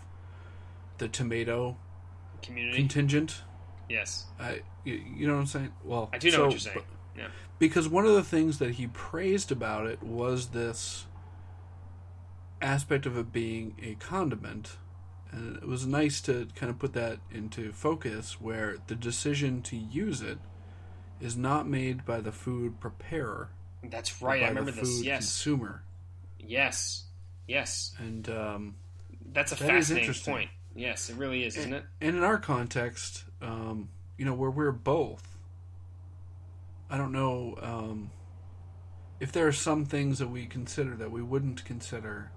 Speaker 2: the tomato
Speaker 1: Community.
Speaker 2: contingent.
Speaker 1: Yes.
Speaker 2: I, you, you know what I'm saying? Well,
Speaker 1: I do know
Speaker 2: so-
Speaker 1: what you're saying.
Speaker 2: but-
Speaker 1: Yeah.
Speaker 2: Because one of the things that he praised about it was this aspect of it being a condiment. And it was nice to kind of put that into focus where the decision to use it is not made by the food preparer,
Speaker 1: That's right. I remember
Speaker 2: the
Speaker 1: this. Yes.
Speaker 2: consumer.
Speaker 1: Yes. Yes.
Speaker 2: And um,
Speaker 1: That's a
Speaker 2: That
Speaker 1: fascinating point. Yes, it really is, isn't it?
Speaker 2: and in our context, um, you know, where we're both, I don't know um, if there are some things that we consider that we wouldn't consider.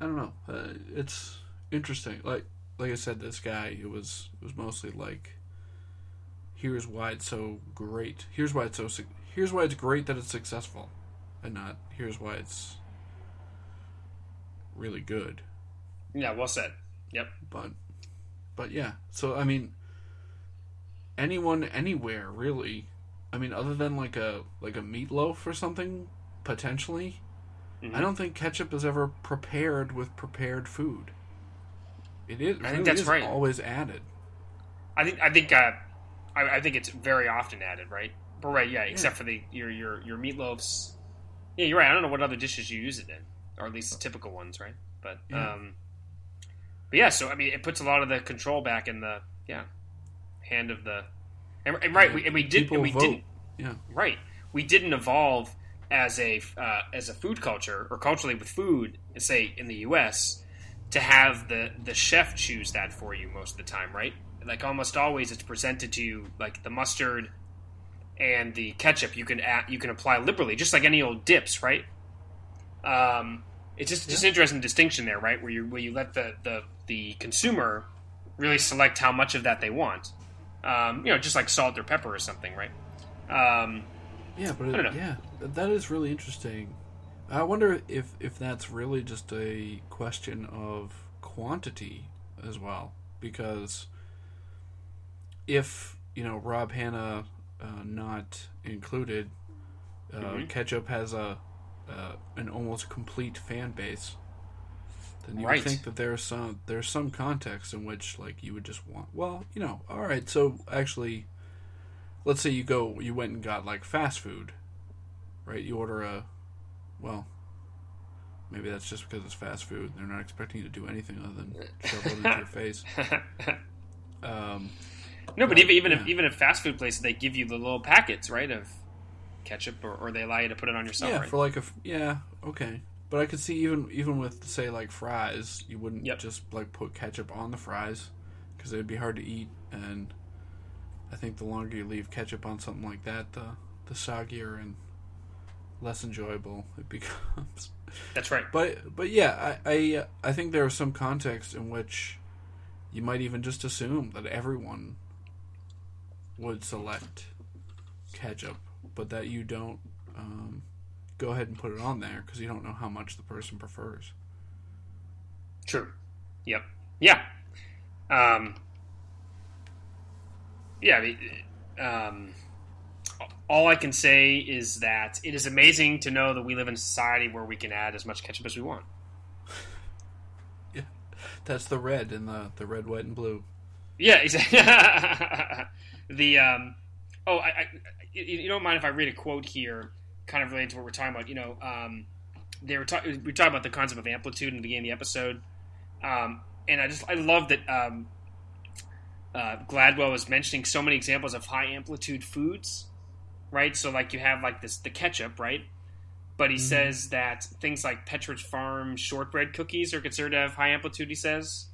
Speaker 2: I don't know. Uh, it's interesting. Like like I said, this guy it was it was mostly like, here's why it's so great. Here's why it's so. suc- Here's why it's great that it's successful, and not here's why it's really good
Speaker 1: Yeah, well said. Yep.
Speaker 2: but but yeah so i mean anyone anywhere really i mean other than like a like a meatloaf or something potentially
Speaker 1: Mhm.
Speaker 2: i don't think ketchup is ever prepared with prepared food it is
Speaker 1: I think
Speaker 2: really
Speaker 1: that's
Speaker 2: is
Speaker 1: right.
Speaker 2: always added
Speaker 1: I think I think uh, I, I think it's very often added, right? But right, yeah, except for the your your your meatloafs. Yeah, you're right. I don't know what other dishes you use it in, or at least the typical ones, right? But
Speaker 2: Yeah.
Speaker 1: um, but yeah. So I mean, it puts a lot of the control back in the yeah hand of the and, and right. We, and we did and we
Speaker 2: vote.
Speaker 1: didn't
Speaker 2: yeah
Speaker 1: right. We didn't evolve as a uh, as a food culture or culturally with food, say in the U.S. to have the the chef choose that for you most of the time, right? Like almost always, it's presented to you like the mustard and the ketchup. You can add, you can apply liberally, just like any old dips, right? Um, it's just just an interesting distinction there, right? Where you where you let the the the consumer really select how much of that they want. Um, you know, just like salt or pepper or something, right? Um,
Speaker 2: yeah but it, yeah that is really interesting i wonder if if that's really just a question of quantity as well because if you know Rob Hanna uh, not included, uh,
Speaker 1: Mhm.
Speaker 2: ketchup has a uh, an almost complete fan base. Then you
Speaker 1: Right.
Speaker 2: think that there's some there's some context in which like you would just want. Well, you know, all right. So actually, let's say you go you went and got like fast food, right? You order a, well. Maybe that's just because it's fast food. They're not expecting you to do anything other than shove it into your face. Um,
Speaker 1: no, but
Speaker 2: But,
Speaker 1: even even if even at fast food places, they give you the little packets, right, of ketchup, or, or they allow you to put it on yourself,
Speaker 2: yeah,
Speaker 1: right?
Speaker 2: for like a yeah, okay. But I could see even even with say like fries, you wouldn't
Speaker 1: Yep.
Speaker 2: just like put ketchup on the fries because they'd be hard to eat, and I think the longer you leave ketchup on something like that, the the soggier and less enjoyable it becomes.
Speaker 1: That's right.
Speaker 2: But but yeah, I I, I think there are some contexts in which you might even just assume that everyone would select ketchup, but that you don't um, go ahead and put it on there because you don't know how much the person prefers.
Speaker 1: True. Yep. Yeah. Um, yeah. I mean, um, all I can say is that it is amazing to know that we live in a society where we can add as much ketchup as we want.
Speaker 2: Yeah, that's the red and the the red, white, and blue.
Speaker 1: Yeah, exactly. the um, oh, I, I, you don't mind if I read a quote here, kind of related to what we're talking about. You know, um, they were talking. We talked about the concept of amplitude in the beginning of the episode, um, and I just I love that um, uh, Gladwell was mentioning so many examples of high amplitude foods, right? So like you have like this the ketchup, right? But he
Speaker 2: Mhm.
Speaker 1: says that things like Pepperidge Farm shortbread cookies are considered to have high amplitude. He says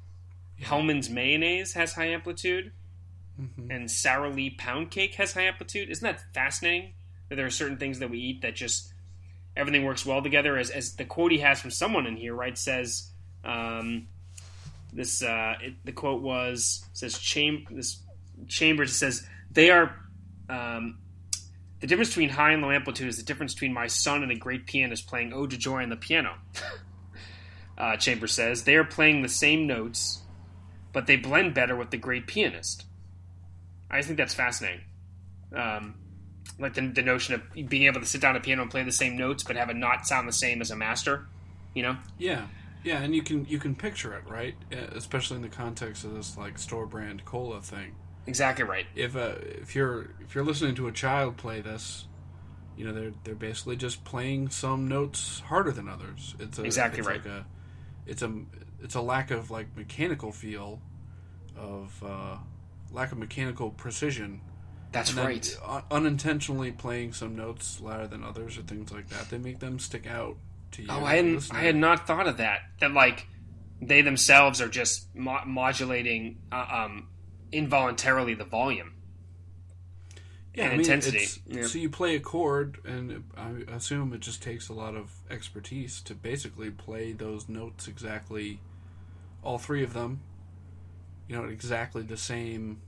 Speaker 1: Hellmann's mayonnaise has high amplitude,
Speaker 2: Mhm.
Speaker 1: and Sara Lee pound cake has high amplitude. Isn't that fascinating? That there are certain things that we eat that just everything works well together. As, as the quote he has from someone in here, right, says um, this. Uh, it, the quote was says Cham- this Chambers says they are. Um, the difference between high and low amplitude is the difference between my son and a great pianist playing Ode to Joy on the piano. uh, Chambers says they are playing the same notes, but they blend better with the great pianist. I just think that's fascinating. Um, like the, the notion of being able to sit down at a piano and play the same notes, but have it not sound the same as a master. You know?
Speaker 2: Yeah, yeah, and you can you can picture it, right? Uh, Especially in the context of this like store brand cola thing.
Speaker 1: Exactly right.
Speaker 2: If uh, if you're if you're listening to a child play this, you know they're they're basically just playing some notes harder than others. It's a,
Speaker 1: Exactly
Speaker 2: it's
Speaker 1: right.
Speaker 2: Like a, it's a it's a lack of like mechanical feel, of uh, lack of mechanical precision.
Speaker 1: That's right.
Speaker 2: un- unintentionally playing some notes louder than others or things like that. They make them stick out to you.
Speaker 1: Oh, I hadn't. I had not thought of that. That like they themselves are just mo- modulating uh, um, involuntarily the volume.
Speaker 2: yeah,
Speaker 1: and
Speaker 2: I mean,
Speaker 1: intensity. Yeah.
Speaker 2: So you play a chord, and I assume it just takes a lot of expertise to basically play those notes exactly, all three of them. You know, exactly the same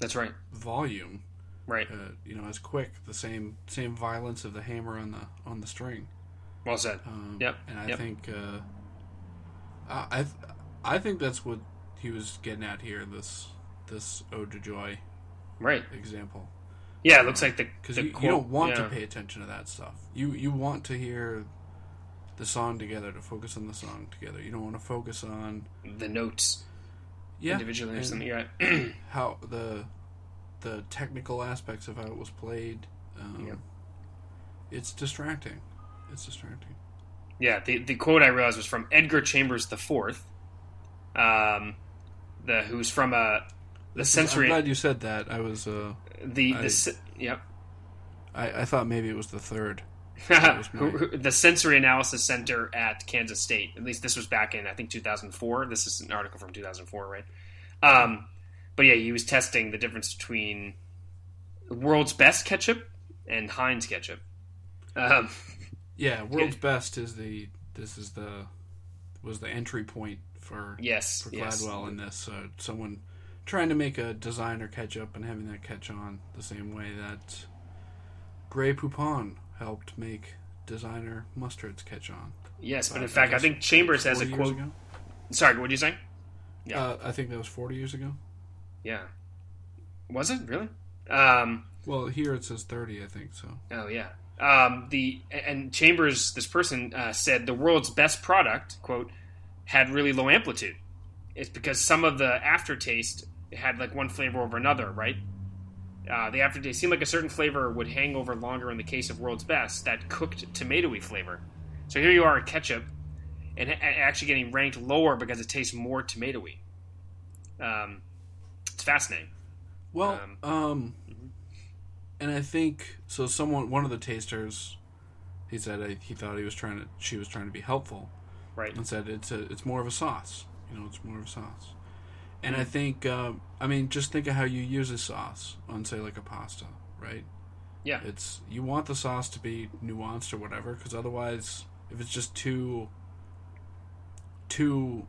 Speaker 1: That's right.
Speaker 2: volume.
Speaker 1: Right.
Speaker 2: Uh, you know, as quick, the same same violence of the hammer on the on the string.
Speaker 1: Well said.
Speaker 2: Um,
Speaker 1: Yep,
Speaker 2: And I
Speaker 1: yep.
Speaker 2: think uh, I I think that's what he was getting at here. This this ode to joy
Speaker 1: Right.
Speaker 2: example.
Speaker 1: Yeah. It looks like the
Speaker 2: because you, you don't want
Speaker 1: yeah.
Speaker 2: to pay attention to that stuff. You you want to hear the song together, to focus on the song together. You don't want to focus on
Speaker 1: the notes
Speaker 2: yeah
Speaker 1: individually or something. Yeah.
Speaker 2: how the the technical aspects of how it was played. Um,
Speaker 1: Yep.
Speaker 2: It's distracting. It's distracting.
Speaker 1: Yeah, the, the quote I realized was from Edgar Chambers the Fourth, um, the who's from uh, the sensory
Speaker 2: I'm glad you said that. I was uh,
Speaker 1: the
Speaker 2: I-
Speaker 1: the se- yep
Speaker 2: I, I thought maybe it was the third. was
Speaker 1: Who- who- the Sensory Analysis Center at Kansas State. At least this was back in I think 2004. This is an article from 2004, right? Um, but yeah, he was testing the difference between the world's best ketchup and Heinz ketchup. Um,
Speaker 2: Yeah, world's best is the this is the was the entry point for
Speaker 1: yes,
Speaker 2: for
Speaker 1: yes.
Speaker 2: Gladwell in this. So someone trying to make a designer ketchup and having that catch on the same way that Grey Poupon helped make designer mustards catch on.
Speaker 1: Yes, but in fact, I think Chambers has a quote.
Speaker 2: ago?
Speaker 1: Sorry, what did you say? Yeah.
Speaker 2: Uh, I think that was forty years ago.
Speaker 1: Yeah. Was it really? Um,
Speaker 2: Well, here it says thirty. I think so.
Speaker 1: oh yeah. Um, the and Chambers, this person uh, said the world's best product quote had really low amplitude. It's because some of the aftertaste had like one flavor over another, right? Uh, the aftertaste seemed like a certain flavor would hang over longer in the case of World's Best, that cooked tomatoey flavor. So here you are at ketchup, and actually getting ranked lower because it tastes more tomatoey. Um, it's fascinating.
Speaker 2: Well,
Speaker 1: Um,
Speaker 2: um, and I think so. Someone, one of the tasters, he said uh, he thought he was trying to, she was trying to be helpful,
Speaker 1: Right.
Speaker 2: and said it's a, it's more of a sauce. You know, it's more of a sauce. And
Speaker 1: Mm.
Speaker 2: I think, uh, I mean, just think of how you use a sauce on, say, like a pasta, right?
Speaker 1: Yeah.
Speaker 2: It's you want the sauce to be nuanced or whatever, because otherwise, if it's just too, too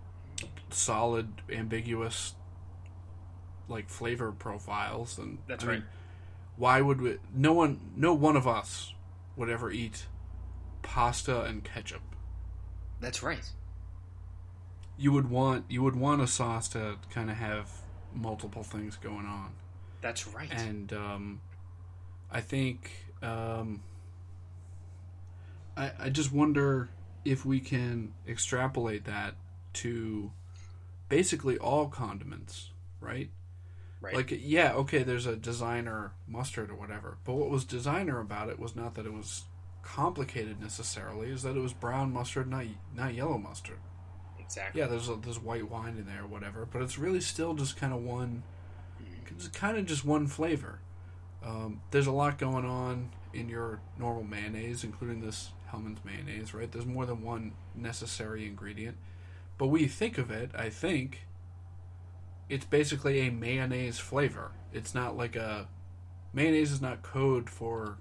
Speaker 2: solid, ambiguous, like flavor profiles, and
Speaker 1: That's
Speaker 2: I mean,
Speaker 1: right.
Speaker 2: why would we? No one, no one of us would ever eat pasta and ketchup.
Speaker 1: That's right.
Speaker 2: You would want you would want a sauce to kind of have multiple things going on,
Speaker 1: That's right.
Speaker 2: and um, I think um, I I just wonder if we can extrapolate that to basically all condiments, right?
Speaker 1: Right.
Speaker 2: Like, yeah, okay, there's a designer mustard or whatever, but what was designer about it was not that it was complicated necessarily, is that it was brown mustard, not not yellow mustard.
Speaker 1: exactly.
Speaker 2: Yeah, there's a, there's white wine in there or whatever, but it's really still just kind of one, it's kind of just one flavor. Um, there's a lot going on in your normal mayonnaise, including this Hellmann's mayonnaise, right? There's more than one necessary ingredient, but we think of it, I think, it's basically a mayonnaise flavor. It's not like a mayonnaise is not code for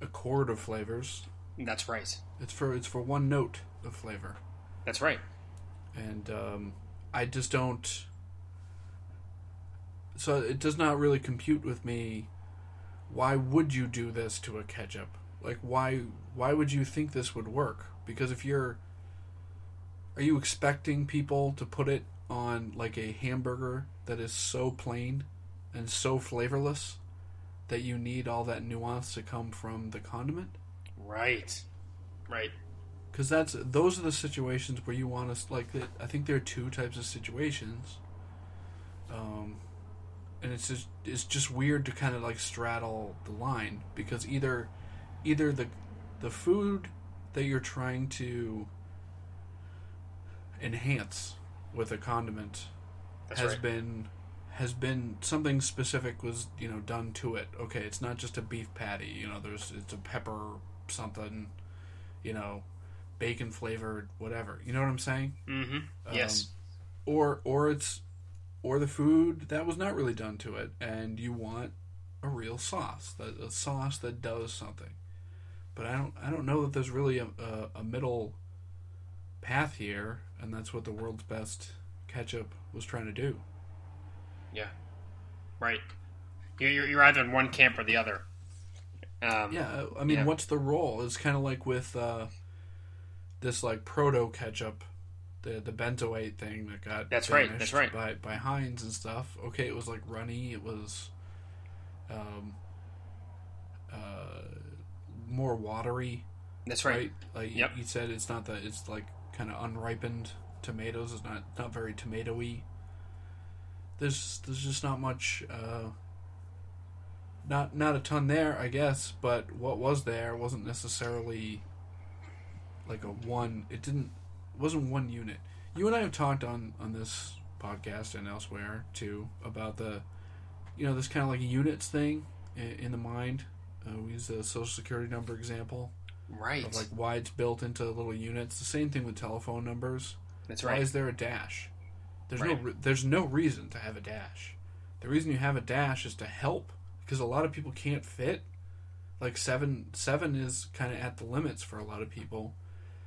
Speaker 2: a chord of flavors.
Speaker 1: That's right.
Speaker 2: It's for it's for one note of flavor
Speaker 1: That's right.
Speaker 2: and um, I just don't. So it does not really compute with me. Why would you do this to a ketchup? Like why? Why would you think this would work? Because if you're, are you expecting people to put it on like a hamburger that is so plain and so flavorless that you need all that nuance to come from the condiment?
Speaker 1: Right. Right.
Speaker 2: because that's those are the situations where you want to like I think there are two types of situations, um, and it's just it's just weird to kind of like straddle the line because either either the the food that you're trying to enhance with a condiment
Speaker 1: That's
Speaker 2: has
Speaker 1: right.
Speaker 2: been has been something specific was you know done to it. Okay, it's not just a beef patty. You know, there's it's a pepper something, you know, bacon flavored whatever. You know what I'm saying?
Speaker 1: Mm-hmm. yes.
Speaker 2: Or or it's or the food that was not really done to it, and you want a real sauce, that a sauce that does something. But I don't I don't know that there's really a, a, a middle path here, and that's what the world's best ketchup was trying to do. Yeah.
Speaker 1: Right. You're, you're either in one camp or the other. Um,
Speaker 2: Yeah, I mean,
Speaker 1: Yeah.
Speaker 2: what's the role? It's kind of like with uh, this like proto ketchup, the the benzoate thing that got
Speaker 1: That's right, that's right.
Speaker 2: by by Heinz and stuff. Okay, it was like runny. It was, um, uh, more watery,
Speaker 1: That's right.
Speaker 2: right? Like
Speaker 1: Yep.
Speaker 2: you said, it's not that it's like kind of unripened tomatoes. It's not not very tomatoey. There's there's just not much. Uh, not not a ton there, I guess. But what was there wasn't necessarily like a one. It didn't wasn't one unit. You and I have talked on on this podcast and elsewhere too about the you know this kind of like units thing in, in the mind. Uh, we use the social security number example
Speaker 1: Right.
Speaker 2: of like why it's built into little units. The same thing with telephone numbers.
Speaker 1: That's right.
Speaker 2: Why is there a dash? There's
Speaker 1: Right.
Speaker 2: no there's no reason to have a dash. The reason you have a dash is to help because a lot of people can't fit. Like seven seven is kind of at the limits for a lot of people,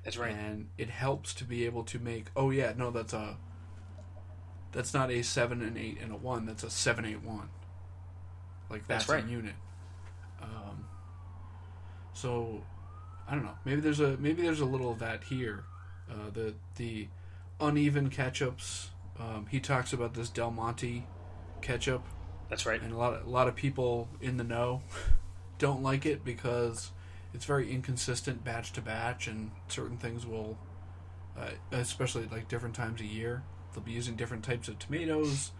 Speaker 1: That's right.
Speaker 2: and it helps to be able to make. Oh yeah, no, that's a. That's not a seven and eight and a one. That's a seven eight one. Like
Speaker 1: That's
Speaker 2: that's,
Speaker 1: right.
Speaker 2: a unit. Um, so, I don't know. Maybe there's a maybe there's a little of that here. Uh, the the uneven ketchups. Um, he talks about this Del Monte ketchup,
Speaker 1: That's right.
Speaker 2: and a lot of, a lot of people in the know don't like it because it's very inconsistent batch to batch, and certain things will, uh, especially like different times a year, they'll be using different types of tomatoes.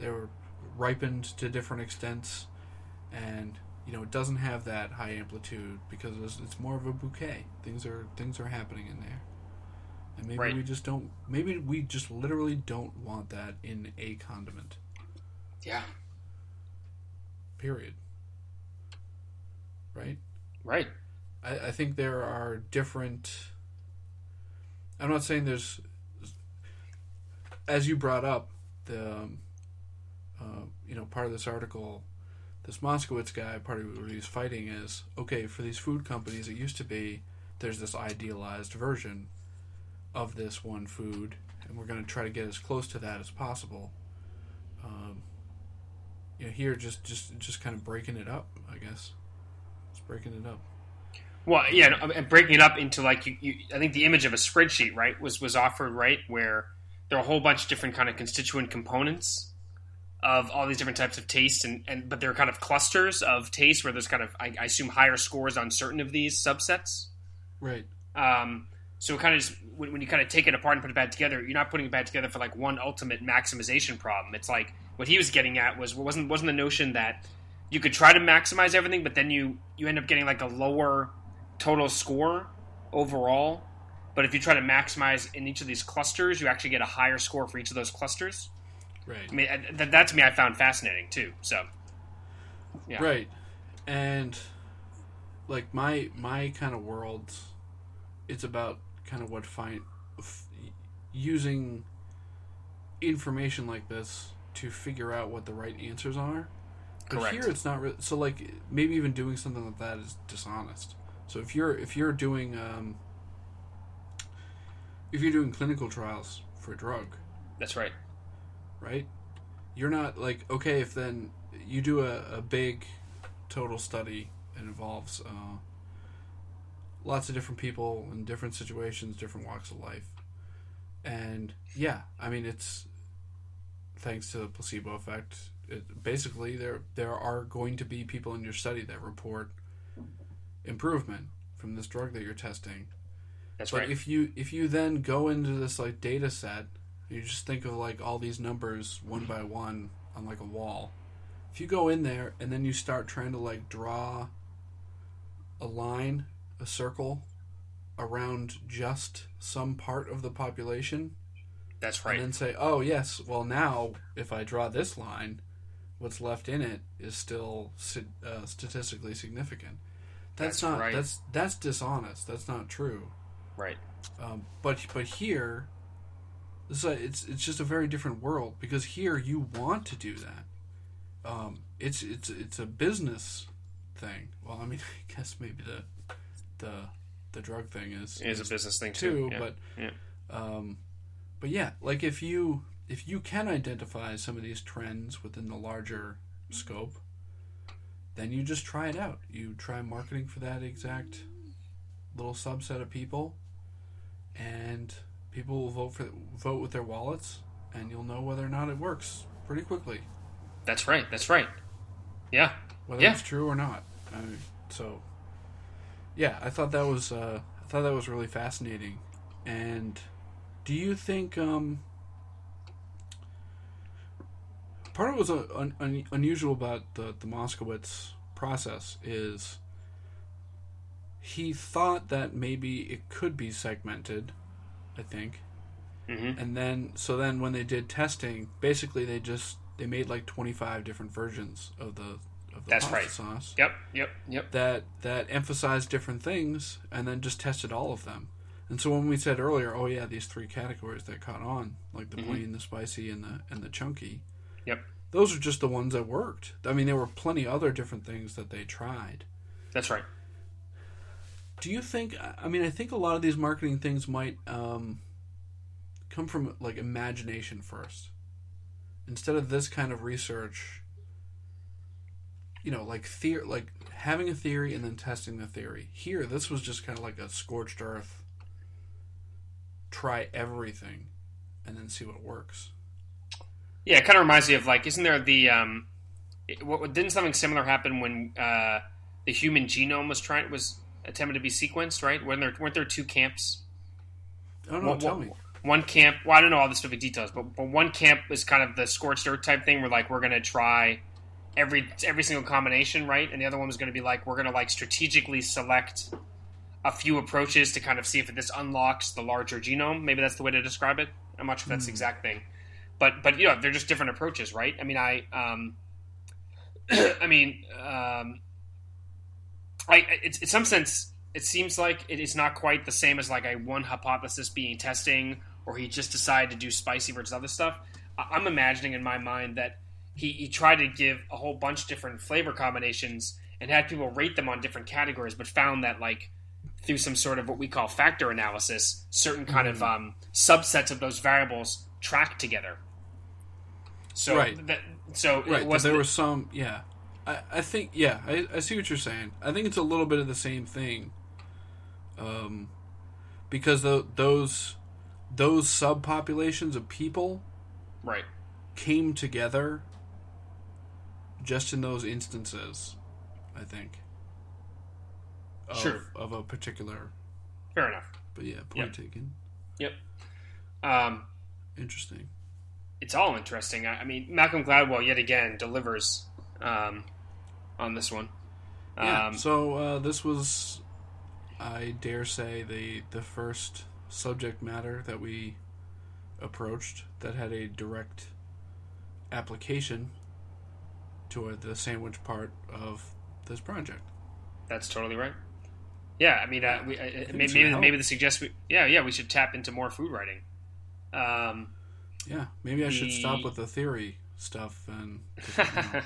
Speaker 2: They're ripened to different extents, and you know it doesn't have that high amplitude because it's, it's more of a bouquet. Things are things are happening in there, and maybe
Speaker 1: Right.
Speaker 2: we just don't. Maybe we just literally don't want that in a condiment.
Speaker 1: Yeah.
Speaker 2: Period. Right.
Speaker 1: Right.
Speaker 2: I, I think there are different. I'm not saying there's, as you brought up, the, um, uh, you know, part of this article, this Moskowitz guy, part of what he's fighting is okay for these food companies. It used to be there's this idealized version of this one food, and we're going to try to get as close to that as possible. Um, you know, here just just just kind of breaking it up, I guess. Just breaking it up.
Speaker 1: Well, yeah, and breaking it up into like you, you, I think the image of a spreadsheet, right, was was offered, right, where there are a whole bunch of different kind of constituent components of all these different types of tastes, and, and but they're kind of clusters of taste where there's kind of I, I assume higher scores on certain of these subsets.
Speaker 2: Right.
Speaker 1: Um, so it kind of just when, when you kind of take it apart and put it back together, you're not putting it back together for like one ultimate maximization problem. It's like what he was getting at was wasn't wasn't the notion that you could try to maximize everything, but then you you end up getting like a lower total score overall. But if you try to maximize in each of these clusters, you actually get a higher score for each of those clusters.
Speaker 2: Right.
Speaker 1: I mean, that, that to me I found fascinating too. So,
Speaker 2: yeah. Right. And like my my kind of world, it's about kind of what find f- using information like this to figure out what the right answers are. But
Speaker 1: Correct.
Speaker 2: here it's not really so like maybe even doing something like that is dishonest. So if you're if you're doing um, if you're doing clinical trials for a drug,
Speaker 1: that's right.
Speaker 2: Right? You're not like okay if then you do a, a big total study it involves uh, lots of different people in different situations, different walks of life. And yeah, I mean it's thanks to the placebo effect. It, basically, there there are going to be people in your study that report improvement from this drug that you're testing.
Speaker 1: That's
Speaker 2: but
Speaker 1: right.
Speaker 2: if you if you then go into this like data set, you just think of like all these numbers one by one on like a wall. If you go in there and then you start trying to like draw a line, a circle around just some part of the population.
Speaker 1: That's right.
Speaker 2: And then say, "Oh yes, well now if I draw this line, what's left in it is still uh, statistically significant." That's,
Speaker 1: that's
Speaker 2: not
Speaker 1: right.
Speaker 2: that's that's dishonest. That's not true.
Speaker 1: Right.
Speaker 2: Um, but but here, a, it's it's just a very different world because here you want to do that. Um, it's it's it's a business thing. Well, I mean, I guess maybe the the the drug thing is
Speaker 1: it is,
Speaker 2: is
Speaker 1: a business thing
Speaker 2: too.
Speaker 1: too. Yeah.
Speaker 2: But
Speaker 1: yeah.
Speaker 2: um, but yeah, like if you if you can identify some of these trends within the larger scope, then you just try it out. You try marketing for that exact little subset of people, and people will vote for vote with their wallets, and you'll know whether or not it works pretty quickly.
Speaker 1: That's right. That's right. Yeah.
Speaker 2: Whether
Speaker 1: Yeah.
Speaker 2: it's true or not. I mean, so, yeah, I thought that was uh, I thought that was really fascinating. And do you think um, part of what was uh, un- un- unusual about the the Moskowitz process is he thought that maybe it could be segmented. I think.
Speaker 1: Mm-hmm.
Speaker 2: And then, so then when they did testing, basically they just they made like twenty five different versions of the of the
Speaker 1: That's
Speaker 2: pasta
Speaker 1: right.
Speaker 2: sauce
Speaker 1: Yep. Yep. Yep.
Speaker 2: that that emphasized different things, and then just tested all of them. And so when we said earlier, oh yeah, these three categories that caught on, like the
Speaker 1: Mhm.
Speaker 2: plain, the spicy, and the and the chunky.
Speaker 1: Yep.
Speaker 2: Those are just the ones that worked. I mean, there were plenty other different things that they tried.
Speaker 1: That's right.
Speaker 2: Do you think? I mean, I think a lot of these marketing things might um, come from like imagination first, instead of this kind of research. You know, like theory, like having a theory and then testing the theory. Here, this was just kind of like a scorched earth. Try everything, and then see what works.
Speaker 1: Yeah, it kind of reminds me of like, isn't there the um, what, didn't something similar happen when uh, the human genome was trying was attempted to be sequenced? Right? Weren't there weren't there two camps?
Speaker 2: I don't know.
Speaker 1: One-
Speaker 2: tell
Speaker 1: one-
Speaker 2: me.
Speaker 1: One camp. Well, I don't know all the specific details, but, but one camp is kind of the scorched earth type thing, where like we're going to try every every single combination, right? And the other one was going to be like we're going to like strategically select a few approaches to kind of see if this unlocks the larger genome. Maybe that's the way to describe it. I'm not sure if that's the exact thing, but but you know they're just different approaches, right? I mean, I um, I mean, um, I it's in some sense it seems like it is not quite the same as like a one hypothesis being testing, or he just decided to do spicy versus other stuff. I- I'm imagining in my mind that he, he tried to give a whole bunch of different flavor combinations and had people rate them on different categories, but found that like through some sort of what we call factor analysis, certain kind of um, subsets of those variables track together. So
Speaker 2: Right.
Speaker 1: that so
Speaker 2: Right.
Speaker 1: it
Speaker 2: there were some. Yeah. I, I think. Yeah. I, I see what you're saying. I think it's a little bit of the same thing. Um, because tho- those those subpopulations of people
Speaker 1: right.
Speaker 2: came together just in those instances. I think. Of,
Speaker 1: Sure.
Speaker 2: Of a particular.
Speaker 1: Fair enough.
Speaker 2: But yeah, point taken. Yep.
Speaker 1: Um,
Speaker 2: Interesting.
Speaker 1: it's all interesting. I, I mean, Malcolm Gladwell yet again delivers um, on this one.
Speaker 2: Yeah.
Speaker 1: Um,
Speaker 2: so uh, this was, I dare say, the the first subject matter that we approached that had a direct application to uh, the sandwich part of this project.
Speaker 1: That's totally right. Yeah, I mean, uh, we, uh,
Speaker 2: it's
Speaker 1: maybe maybe, maybe the suggest we, yeah yeah we should tap into more food writing. Um,
Speaker 2: Yeah, maybe I should stop with the theory stuff and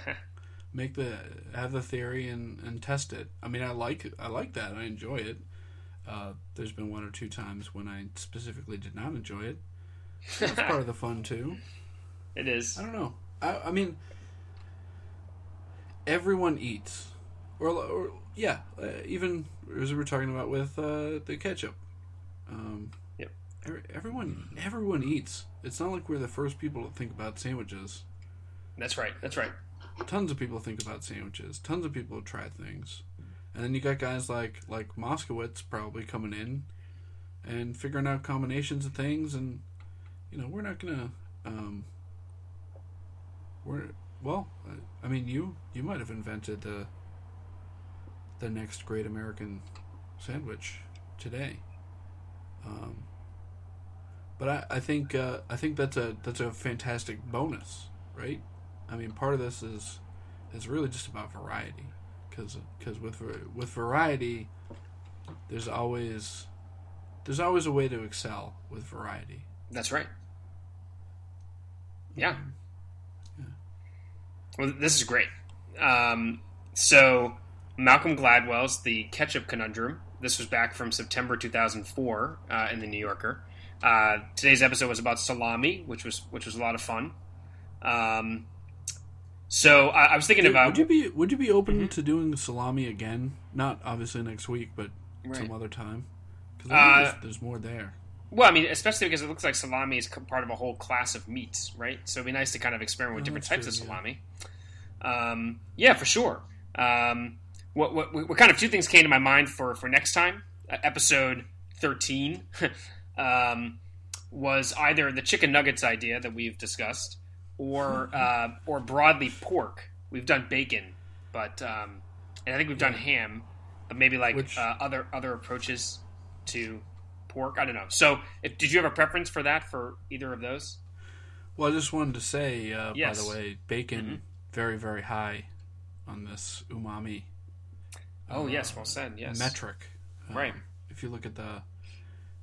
Speaker 2: make the have the theory and, and test it. I mean, I like I like that. I enjoy it. Uh, there's been one or two times when I specifically did not enjoy it. That's part of the fun too.
Speaker 1: it is.
Speaker 2: I don't know. I, I mean, everyone eats, or, or yeah, uh, even as we were talking about with uh, the ketchup. Um,
Speaker 1: Yep.
Speaker 2: every- Everyone, everyone eats. It's not like we're the first people to think about sandwiches.
Speaker 1: That's right. That's right.
Speaker 2: Tons of people think about sandwiches. Tons of people try things, and then you got guys like like Moskowitz probably coming in and figuring out combinations of things. And you know, we're not gonna. Um, we're well. I- I mean, you you might have invented the the next great American sandwich today. Um, but I, I think uh, I think that's a that's a fantastic bonus, right? I mean, part of this is is really just about variety, because because with with variety, there's always there's always a way to excel with variety.
Speaker 1: That's right. Yeah. Well, this is great. Um, so, Malcolm Gladwell's The Ketchup Conundrum. This was back from September 2004 uh, in the New Yorker. Uh, today's episode was about salami, which was which was a lot of fun. Um, so I, I was thinking
Speaker 2: Dude,
Speaker 1: about
Speaker 2: would you be would you be open
Speaker 1: Mhm.
Speaker 2: to doing salami again? Not obviously next week, but
Speaker 1: Right.
Speaker 2: some other time. Because
Speaker 1: Uh,
Speaker 2: there's, there's more there.
Speaker 1: Well, I mean, especially because it looks like salami is part of a whole class of meats, right? So it'd be nice to kind of experiment with
Speaker 2: Oh,
Speaker 1: different types
Speaker 2: true,
Speaker 1: of
Speaker 2: yeah.
Speaker 1: salami. Um, yeah, for sure. Um, what, what, what kind of two things came to my mind for, for next time? Uh, episode 13 um, was either the chicken nuggets idea that we've discussed or, uh, or broadly pork. We've done bacon, but um, and I think we've done ham, but maybe like
Speaker 2: Which-
Speaker 1: uh, other other approaches to pork. I don't know. So, if, did you have a preference for that for either of those?
Speaker 2: Well, I just wanted to say, uh,
Speaker 1: Yes.
Speaker 2: by the way, bacon
Speaker 1: Mhm.
Speaker 2: very very high on this umami.
Speaker 1: Oh
Speaker 2: uh,
Speaker 1: yes, well said. Yes,
Speaker 2: metric. Um,
Speaker 1: Right.
Speaker 2: If you look at the,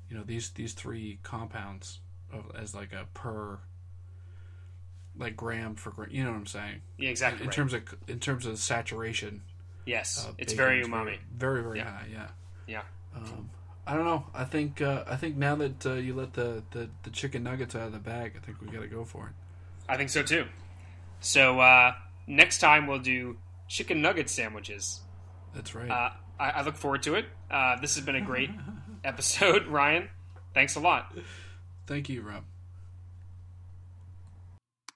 Speaker 2: you know these these three compounds of, as like a per, like gram for gram. You know what I'm saying?
Speaker 1: yeah, exactly.
Speaker 2: in
Speaker 1: right.
Speaker 2: terms of in terms of saturation.
Speaker 1: yes,
Speaker 2: uh,
Speaker 1: it's very umami.
Speaker 2: Very very
Speaker 1: Yeah.
Speaker 2: high. Yeah.
Speaker 1: Yeah.
Speaker 2: Um, I don't know. I think uh, I think now that uh, you let the, the, the chicken nuggets out of the bag, I think we got to go for it.
Speaker 1: I think so too. So uh, next time we'll do chicken nugget sandwiches.
Speaker 2: That's right.
Speaker 1: Uh, I, I look forward to it. Uh, this has been a great episode, Ryan. Thanks a lot.
Speaker 2: Thank you, Rob.